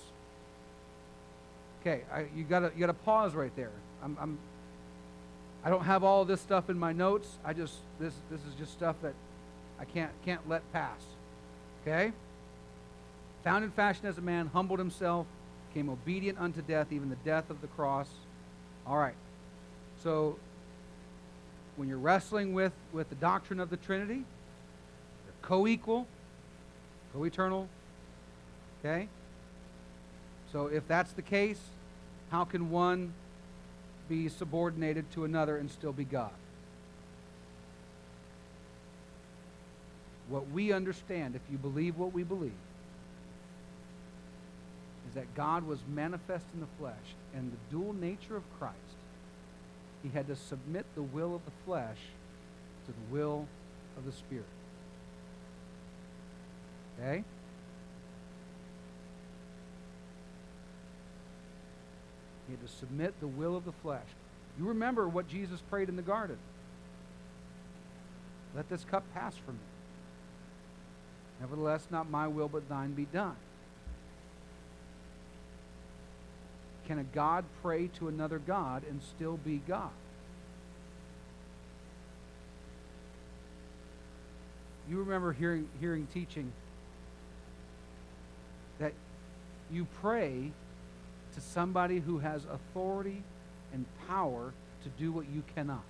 Okay, I, you gotta you got to pause right there. I'm, I'm I don't have all this stuff in my notes. I just this this is just stuff that I can't can't let pass. Okay? Found in fashion as a man, humbled himself, came obedient unto death, even the death of the cross. All right. So when you're wrestling with, with the doctrine of the Trinity, they're co-equal, co-eternal. Okay? So if that's the case, how can one be subordinated to another and still be God. What we understand, if you believe what we believe, is that God was manifest in the flesh, and the dual nature of Christ, he had to submit the will of the flesh to the will of the Spirit. Okay? To submit the will of the flesh. You remember what Jesus prayed in the garden. Let this cup pass from me. Nevertheless, not my will, but thine be done. Can a God pray to another God and still be God? You remember hearing, hearing teaching that you pray to somebody who has authority and power to do what you cannot.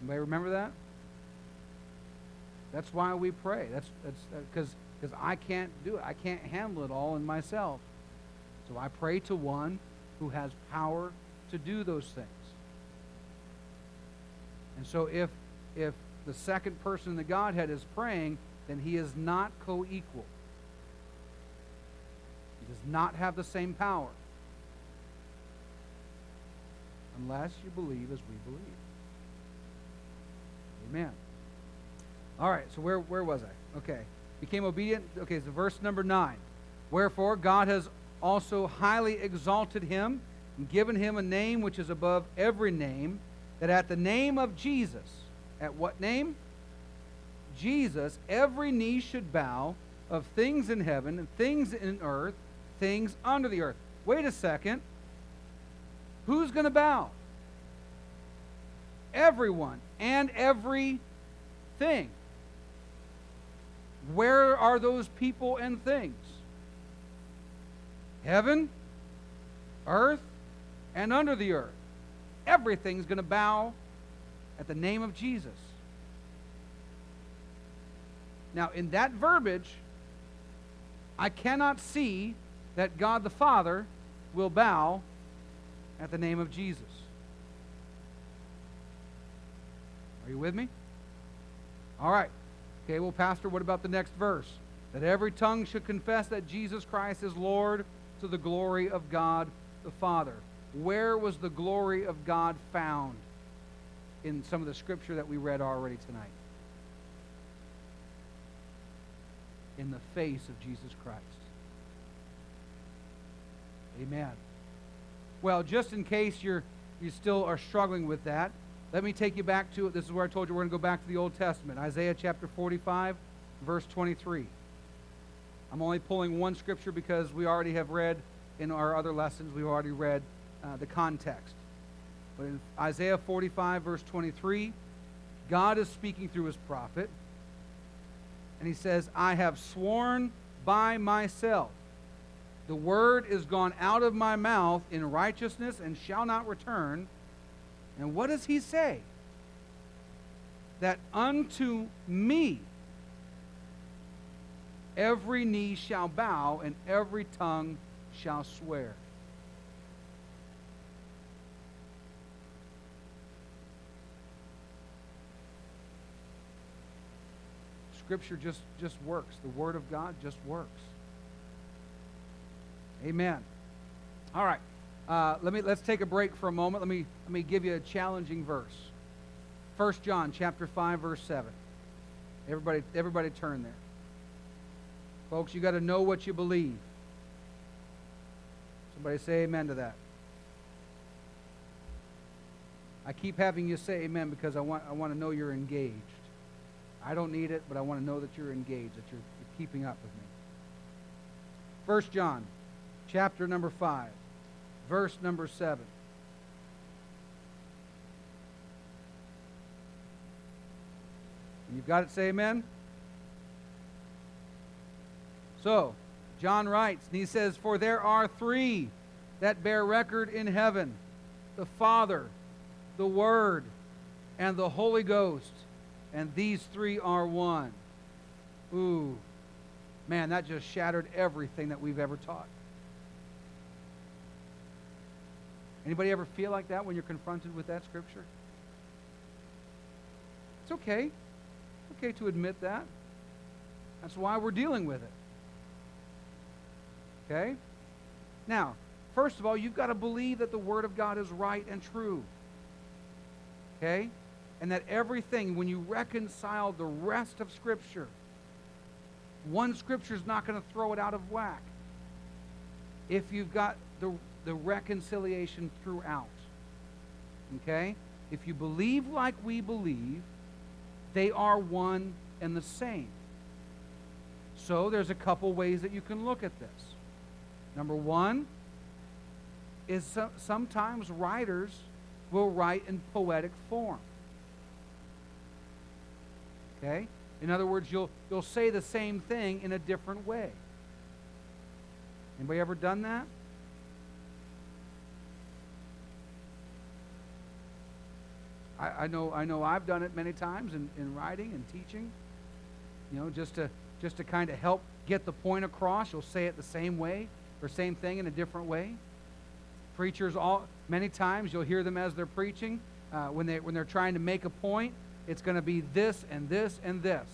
Anybody remember that? That's why we pray. That's that's because uh, because I can't do it. I can't handle it all in myself. So I pray to one who has power to do those things. And so if if the second person in the Godhead is praying, then he is not co-equal does not have the same power unless you believe as we believe. Amen. All right, so where, where was I? Okay. Became obedient. Okay, so verse number 9. Wherefore, God has also highly exalted him and given him a name which is above every name, that at the name of Jesus, at what name? Jesus, every knee should bow of things in heaven and things in earth things under the earth. Wait a second. Who's going to bow? Everyone and everything. Where are those people and things? Heaven, earth, and under the earth. Everything's going to bow at the name of Jesus. Now, in that verbiage, I cannot see that God the Father will bow at the name of Jesus. Are you with me? All right. Okay, well, Pastor, what about the next verse? That every tongue should confess that Jesus Christ is Lord to the glory of God the Father. where was the glory of God found in some of the scripture that we read already tonight? In the face of Jesus Christ. Amen. Well, just in case you're you still are struggling with that, let me take you back to it. This is where I told you we're going to go back to the Old Testament. Isaiah chapter 45, verse 23. I'm only pulling one scripture because we already have read in our other lessons, we've already read uh, the context. But in Isaiah 45, verse 23, God is speaking through his prophet. And he says, I have sworn by myself. The word is gone out of my mouth in righteousness and shall not return. And what does he say? That unto me every knee shall bow and every tongue shall swear. Scripture just, just works. The Word of God just works. Amen. All right. Uh, let me let's take a break for a moment. Let me let me give you a challenging verse. 1 John chapter 5 verse 7. Everybody everybody turn there. Folks, you got to know what you believe. Somebody say amen to that. I keep having you say amen because I want I want to know you're engaged. I don't need it, but I want to know that you're engaged, that you're, you're keeping up with me. 1 John chapter number 5, verse number 7. You've got it, say amen. So, John writes, and he says, For there are three that bear record in heaven the Father, the Word, and the Holy Ghost, and these three are one. Ooh, man, that just shattered everything that we've ever taught. Anybody ever feel like that when you're confronted with that scripture? It's okay. It's okay to admit that. That's why we're dealing with it. Okay? Now, first of all, you've got to believe that the Word of God is right and true. Okay? And that everything, when you reconcile the rest of Scripture, one Scripture is not going to throw it out of whack. If you've got the the reconciliation throughout. Okay? If you believe like we believe, they are one and the same. So there's a couple ways that you can look at this. Number one is so, sometimes writers will write in poetic form. Okay? In other words, you'll, you'll say the same thing in a different way. Anybody ever done that? I, I, know I know I've done it many times in, in writing and teaching. You know, just to just to kind of help get the point across. You'll say it the same way or same thing in a different way. Preachers all many times you'll hear them as they're preaching uh, when they when they're trying to make a point. It's going to be this and this and this.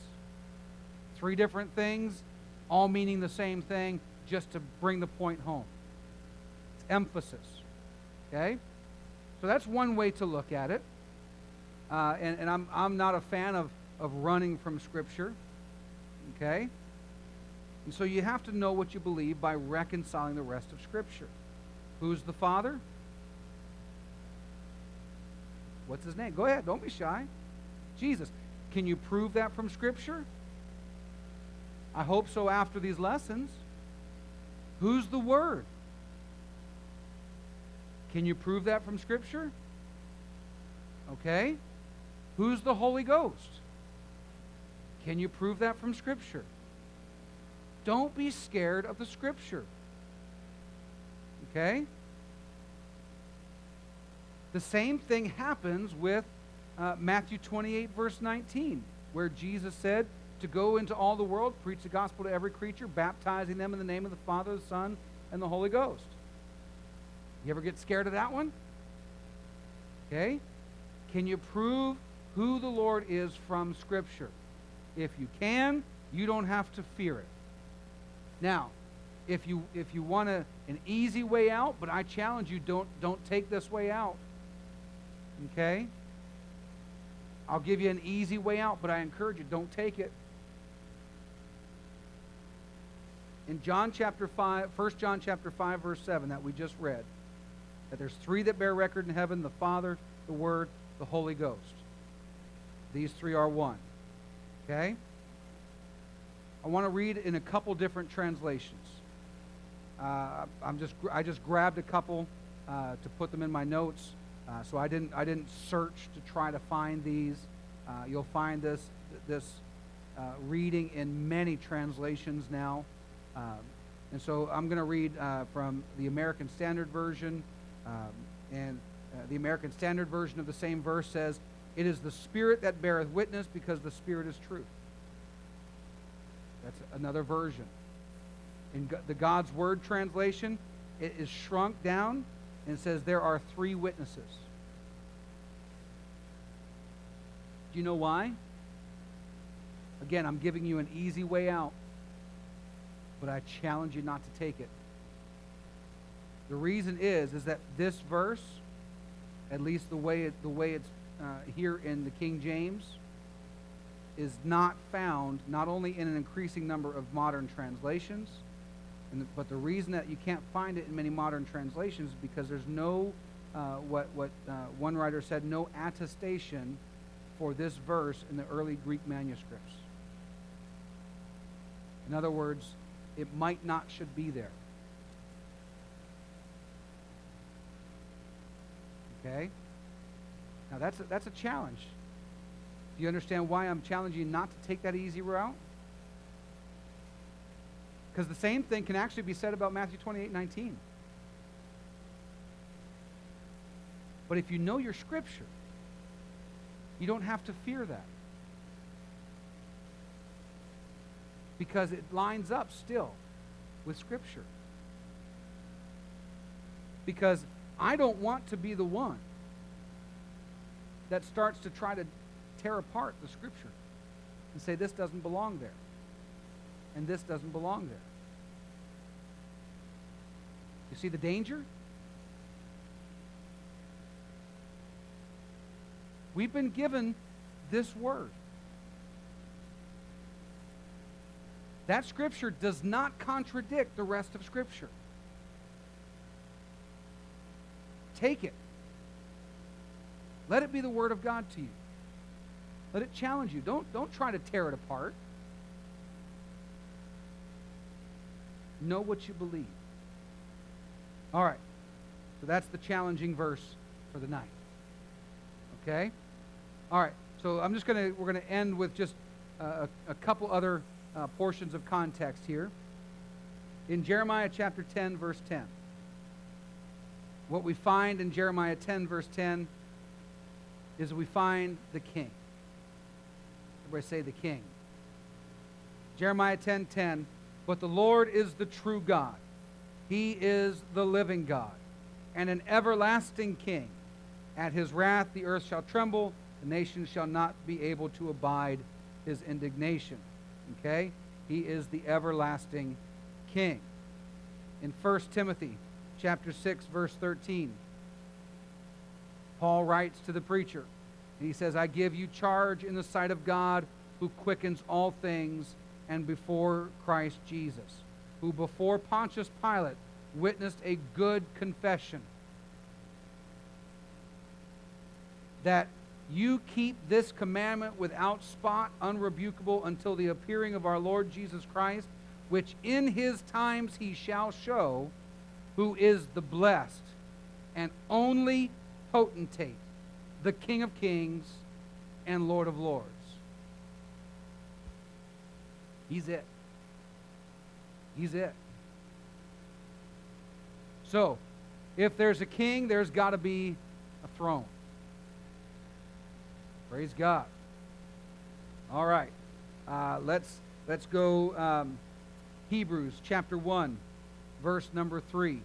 Three different things, all meaning the same thing, just to bring the point home. It's emphasis. Okay? So that's one way to look at it. Uh, and, and I'm, I'm not a fan of, of running from Scripture. Okay? And so you have to know what you believe by reconciling the rest of Scripture. Who's the Father? What's his name? Go ahead. Don't be shy. Jesus. Can you prove that from Scripture? I hope so after these lessons. Who's the Word? Can you prove that from Scripture? Okay? Who's the Holy Ghost? Can you prove that from Scripture? Don't be scared of the Scripture. Okay? The same thing happens with uh, Matthew 28, verse 19, where Jesus said to go into all the world, preach the gospel to every creature, baptizing them in the name of the Father, the Son, and the Holy Ghost. You ever get scared of that one? Okay? Can you prove who the Lord is from Scripture. If you can, you don't have to fear it. Now, if you if you want a, an easy way out, but I challenge you don't don't take this way out. Okay? I'll give you an easy way out, but I encourage you don't take it. In John chapter 5, 1 John chapter 5 verse 7 that we just read, that there's three that bear record in heaven, the Father, the Word, the Holy Ghost. These three are one. Okay? I want to read in a couple different translations. Uh, I'm just I just grabbed a couple uh, to put them in my notes, uh, so I didn't I didn't search to try to find these. Uh, you'll find this this uh, reading in many translations now, um, and so I'm going to read uh, from the American Standard Version, um, and the American Standard Version of the same verse says, "It is the Spirit that beareth witness, because the Spirit is truth." That's another version. In the God's Word translation, it is shrunk down and says there are three witnesses. Do you know why? Again, I'm giving you an easy way out, but I challenge you not to take it. The reason is is that this verse, at least the way it, the way it's uh, here in the King James, is not found not only in an increasing number of modern translations, the, but the reason that you can't find it in many modern translations is because there's no, uh, what, what uh, one writer said, no attestation for this verse in the early Greek manuscripts. In other words, it might not should be there. Okay? Now that's a, that's a challenge. Do you understand why I'm challenging you not to take that easy route? Because the same thing can actually be said about Matthew 28 19. But if you know your scripture, you don't have to fear that. Because it lines up still with scripture. Because I don't want to be the one that starts to try to tear apart the scripture and say this doesn't belong there and this doesn't belong there. You see the danger? We've been given this word. That scripture does not contradict the rest of scripture. Take it. Let it be the word of God to you. Let it challenge you. Don't, don't try to tear it apart. Know what you believe. All right. So that's the challenging verse for the night. Okay? All right. So I'm just going to, we're going to end with just a, a couple other uh, portions of context here. In Jeremiah chapter 10, verse 10. What we find in Jeremiah 10, verse 10, is we find the king. Everybody say the king. Jeremiah 10 10. But the Lord is the true God. He is the living God and an everlasting king. At his wrath the earth shall tremble, the nations shall not be able to abide his indignation. Okay? He is the everlasting king. In 1 Timothy chapter 6 verse 13, Paul writes to the preacher, and he says, I give you charge in the sight of God who quickens all things and before Christ Jesus, who before Pontius Pilate witnessed a good confession. That you keep this commandment without spot, unrebukable, until the appearing of our Lord Jesus Christ, which in his times he shall show, who is the blessed and only potentate the King of kings and Lord of lords. He's it. He's it. So, if there's a king, there's got to be a throne. Praise God. All right. Uh, let's let's go um, Hebrews chapter 1, verse number 3.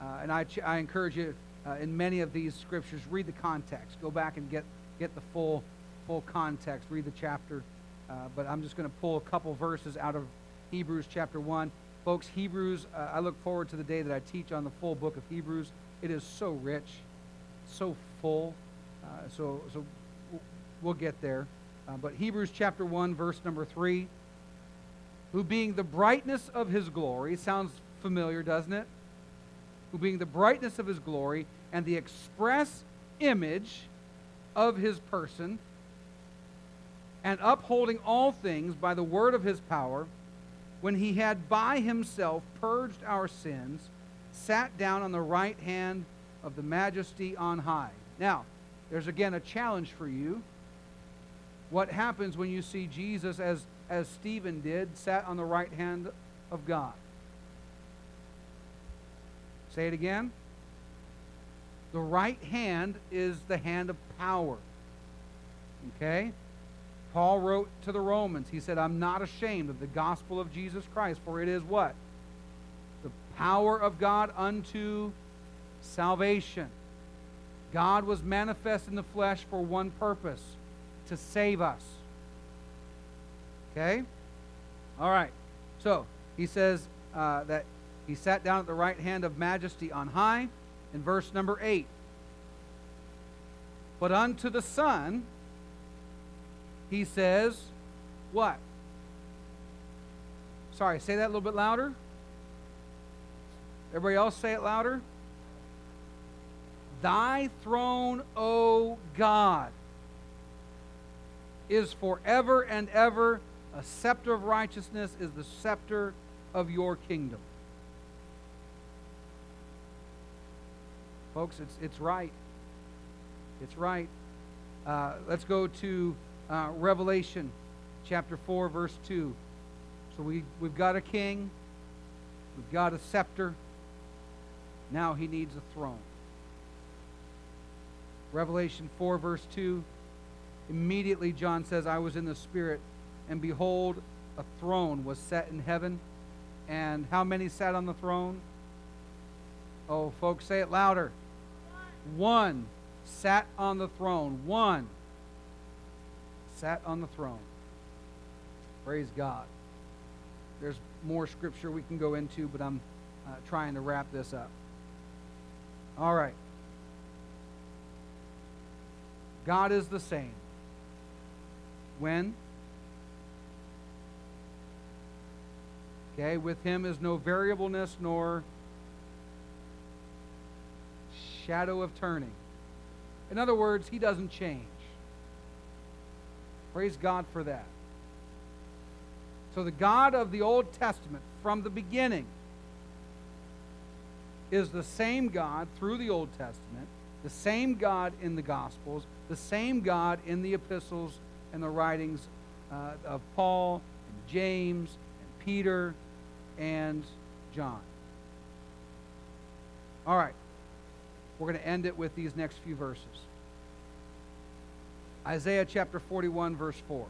Uh, and I, I encourage you uh, in many of these scriptures, read the context. Go back and get, get the full, full context. Read the chapter. Uh, but I'm just going to pull a couple verses out of Hebrews chapter 1. Folks, Hebrews, uh, I look forward to the day that I teach on the full book of Hebrews. It is so rich, so full. Uh, so, so we'll get there. Uh, but Hebrews chapter 1, verse number 3 who being the brightness of his glory, sounds familiar, doesn't it? Who being the brightness of his glory and the express image of his person, and upholding all things by the word of his power, when he had by himself purged our sins, sat down on the right hand of the majesty on high. Now, there's again a challenge for you. What happens when you see Jesus as, as Stephen did, sat on the right hand of God? Say it again. The right hand is the hand of power. Okay? Paul wrote to the Romans, he said, I'm not ashamed of the gospel of Jesus Christ, for it is what? The power of God unto salvation. God was manifest in the flesh for one purpose to save us. Okay? All right. So, he says uh, that he sat down at the right hand of majesty on high in verse number 8. But unto the Son, he says, what? Sorry, say that a little bit louder. Everybody else say it louder. Thy throne, O God, is forever and ever. A scepter of righteousness is the scepter of your kingdom. Folks, it's, it's right. It's right. Uh, let's go to uh, Revelation chapter 4, verse 2. So we, we've got a king, we've got a scepter. Now he needs a throne. Revelation 4, verse 2. Immediately, John says, I was in the Spirit, and behold, a throne was set in heaven. And how many sat on the throne? Oh, folks, say it louder. One sat on the throne. One sat on the throne. Praise God. There's more scripture we can go into, but I'm uh, trying to wrap this up. All right. God is the same. When? Okay, with him is no variableness nor shadow of turning. In other words, he doesn't change. Praise God for that. So, the God of the Old Testament from the beginning is the same God through the Old Testament, the same God in the Gospels, the same God in the epistles and the writings uh, of Paul and James and Peter and John. All right. We're going to end it with these next few verses. Isaiah chapter 41, verse 4.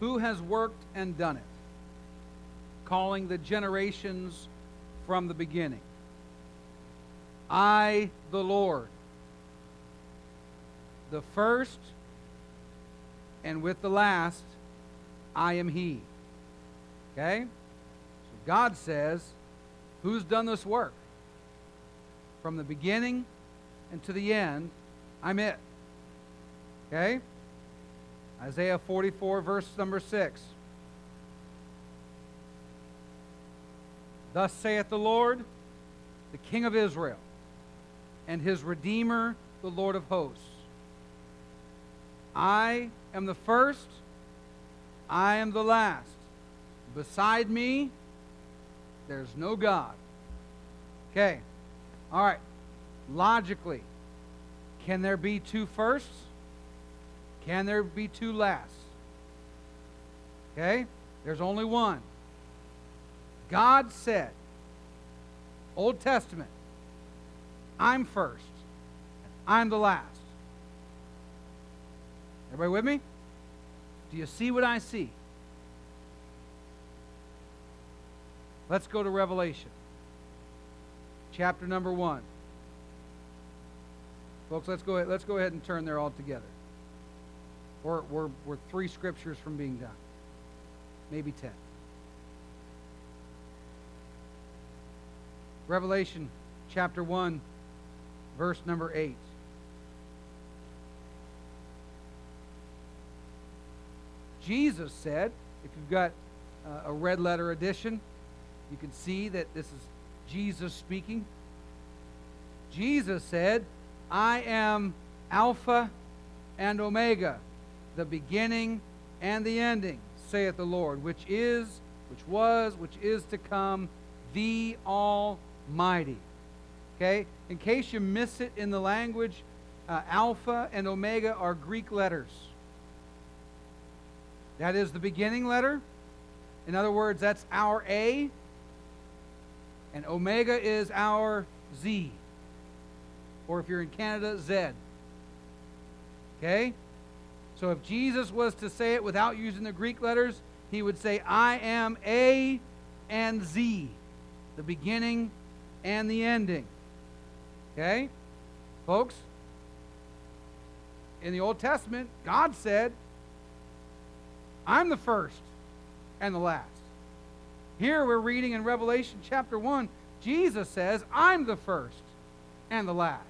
Who has worked and done it, calling the generations from the beginning? I, the Lord, the first and with the last, I am He. Okay? So God says, Who's done this work? From the beginning and to the end, I'm it. Okay? Isaiah 44, verse number 6. Thus saith the Lord, the King of Israel, and his Redeemer, the Lord of hosts. I am the first, I am the last. Beside me, there's no God. Okay. All right. Logically, can there be two firsts? Can there be two lasts? Okay? There's only one. God said, Old Testament, I'm first, I'm the last. Everybody with me? Do you see what I see? Let's go to Revelation. chapter number 1. Folks, let's go ahead, let's go ahead and turn there all together. We're, we're, we're three scriptures from being done, maybe ten. Revelation chapter 1, verse number 8. Jesus said, if you've got uh, a red letter edition, you can see that this is Jesus speaking. Jesus said, I am Alpha and Omega, the beginning and the ending, saith the Lord, which is, which was, which is to come, the Almighty. Okay? In case you miss it in the language, uh, Alpha and Omega are Greek letters. That is the beginning letter. In other words, that's our A. And Omega is our Z. Or if you're in Canada, Z. Okay? So if Jesus was to say it without using the Greek letters, he would say, I am A and Z, the beginning and the ending. Okay? Folks, in the Old Testament, God said, I'm the first and the last. Here we're reading in Revelation chapter 1, Jesus says, I'm the first and the last.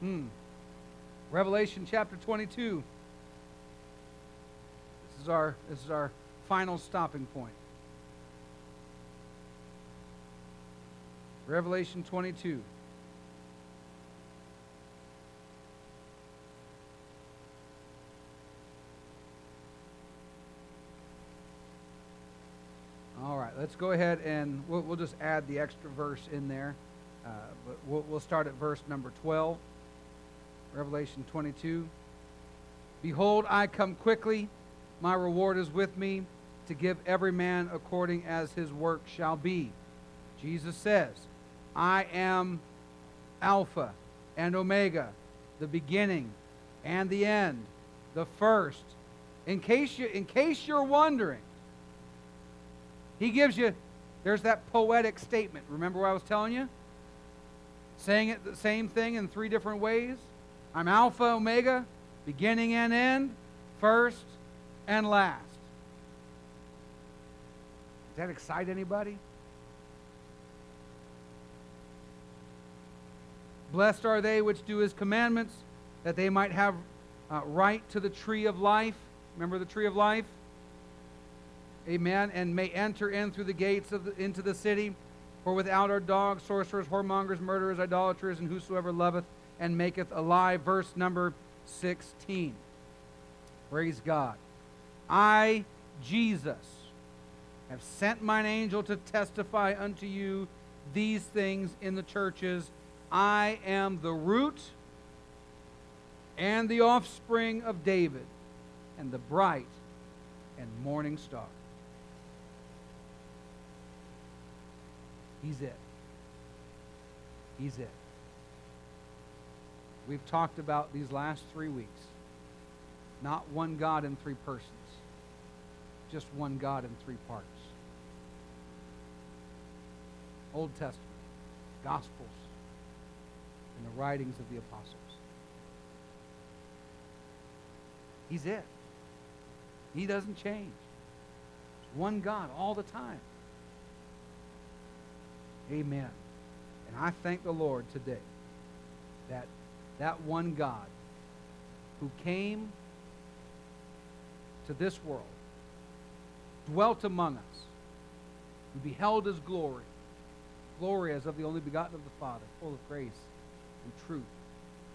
Hmm. Revelation chapter 22. This is our this is our final stopping point. Revelation 22. All right, let's go ahead and we'll, we'll just add the extra verse in there. Uh, but we'll, we'll start at verse number 12. Revelation 22. Behold, I come quickly. My reward is with me to give every man according as his work shall be. Jesus says, I am Alpha and Omega, the beginning and the end, the first. In case, you, in case you're wondering, he gives you, there's that poetic statement. Remember what I was telling you? Saying it the same thing in three different ways. I'm Alpha, Omega, beginning and end, first and last. Does that excite anybody? Blessed are they which do his commandments, that they might have uh, right to the tree of life. Remember the tree of life? Amen. And may enter in through the gates of the, into the city. For without are dogs, sorcerers, whoremongers, murderers, idolaters, and whosoever loveth and maketh a lie. Verse number 16. Praise God. I, Jesus, have sent mine angel to testify unto you these things in the churches. I am the root and the offspring of David and the bright and morning star. He's it. He's it. We've talked about these last three weeks. Not one God in three persons, just one God in three parts. Old Testament, Gospels, and the writings of the apostles. He's it. He doesn't change. One God all the time. Amen. And I thank the Lord today that that one God who came to this world, dwelt among us, who beheld his glory, glory as of the only begotten of the Father, full of grace and truth.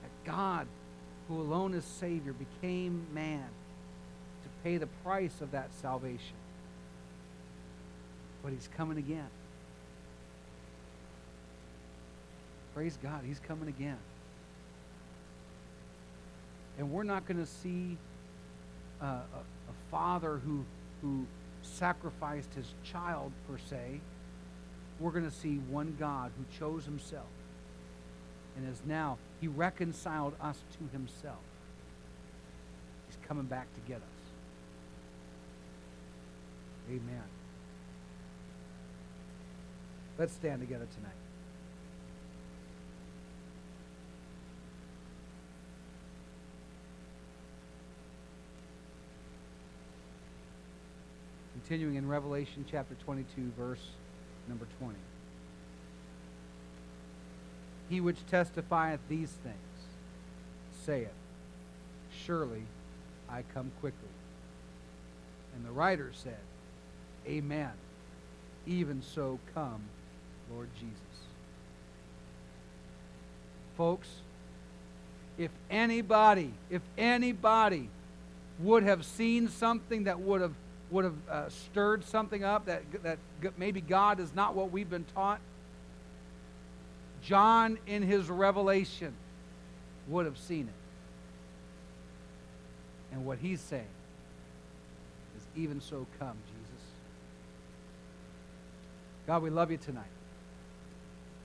That God, who alone is Savior, became man to pay the price of that salvation. But he's coming again. Praise God, he's coming again. And we're not going to see uh, a, a father who, who sacrificed his child, per se. We're going to see one God who chose himself and is now, he reconciled us to himself. He's coming back to get us. Amen. Let's stand together tonight. Continuing in Revelation chapter 22, verse number 20. He which testifieth these things saith, Surely I come quickly. And the writer said, Amen. Even so come, Lord Jesus. Folks, if anybody, if anybody would have seen something that would have would have uh, stirred something up that that maybe God is not what we've been taught, John in his revelation would have seen it. And what he's saying is even so come, Jesus. God, we love you tonight.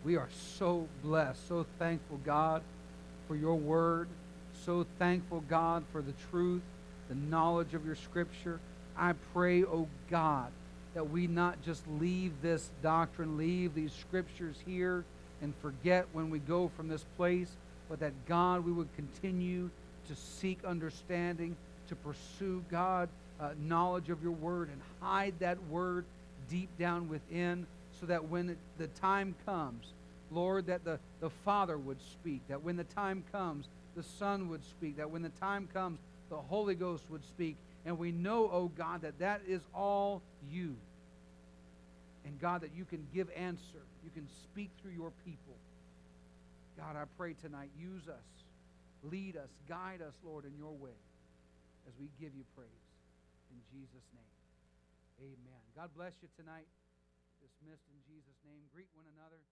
We are so blessed, so thankful, God, for your word. So thankful, God, for the truth, the knowledge of your scripture. I pray, oh God, that we not just leave this doctrine, leave these scriptures here and forget when we go from this place, but that God, we would continue to seek understanding, to pursue God, uh, knowledge of your word, and hide that word deep down within so that when the time comes, Lord, that the, the Father would speak, that when the time comes, the Son would speak, that when the time comes, the Holy Ghost would speak. And we know, oh God, that that is all you. And God, that you can give answer. You can speak through your people. God, I pray tonight, use us, lead us, guide us, Lord, in your way as we give you praise. In Jesus' name, amen. God bless you tonight. Dismissed in Jesus' name. Greet one another.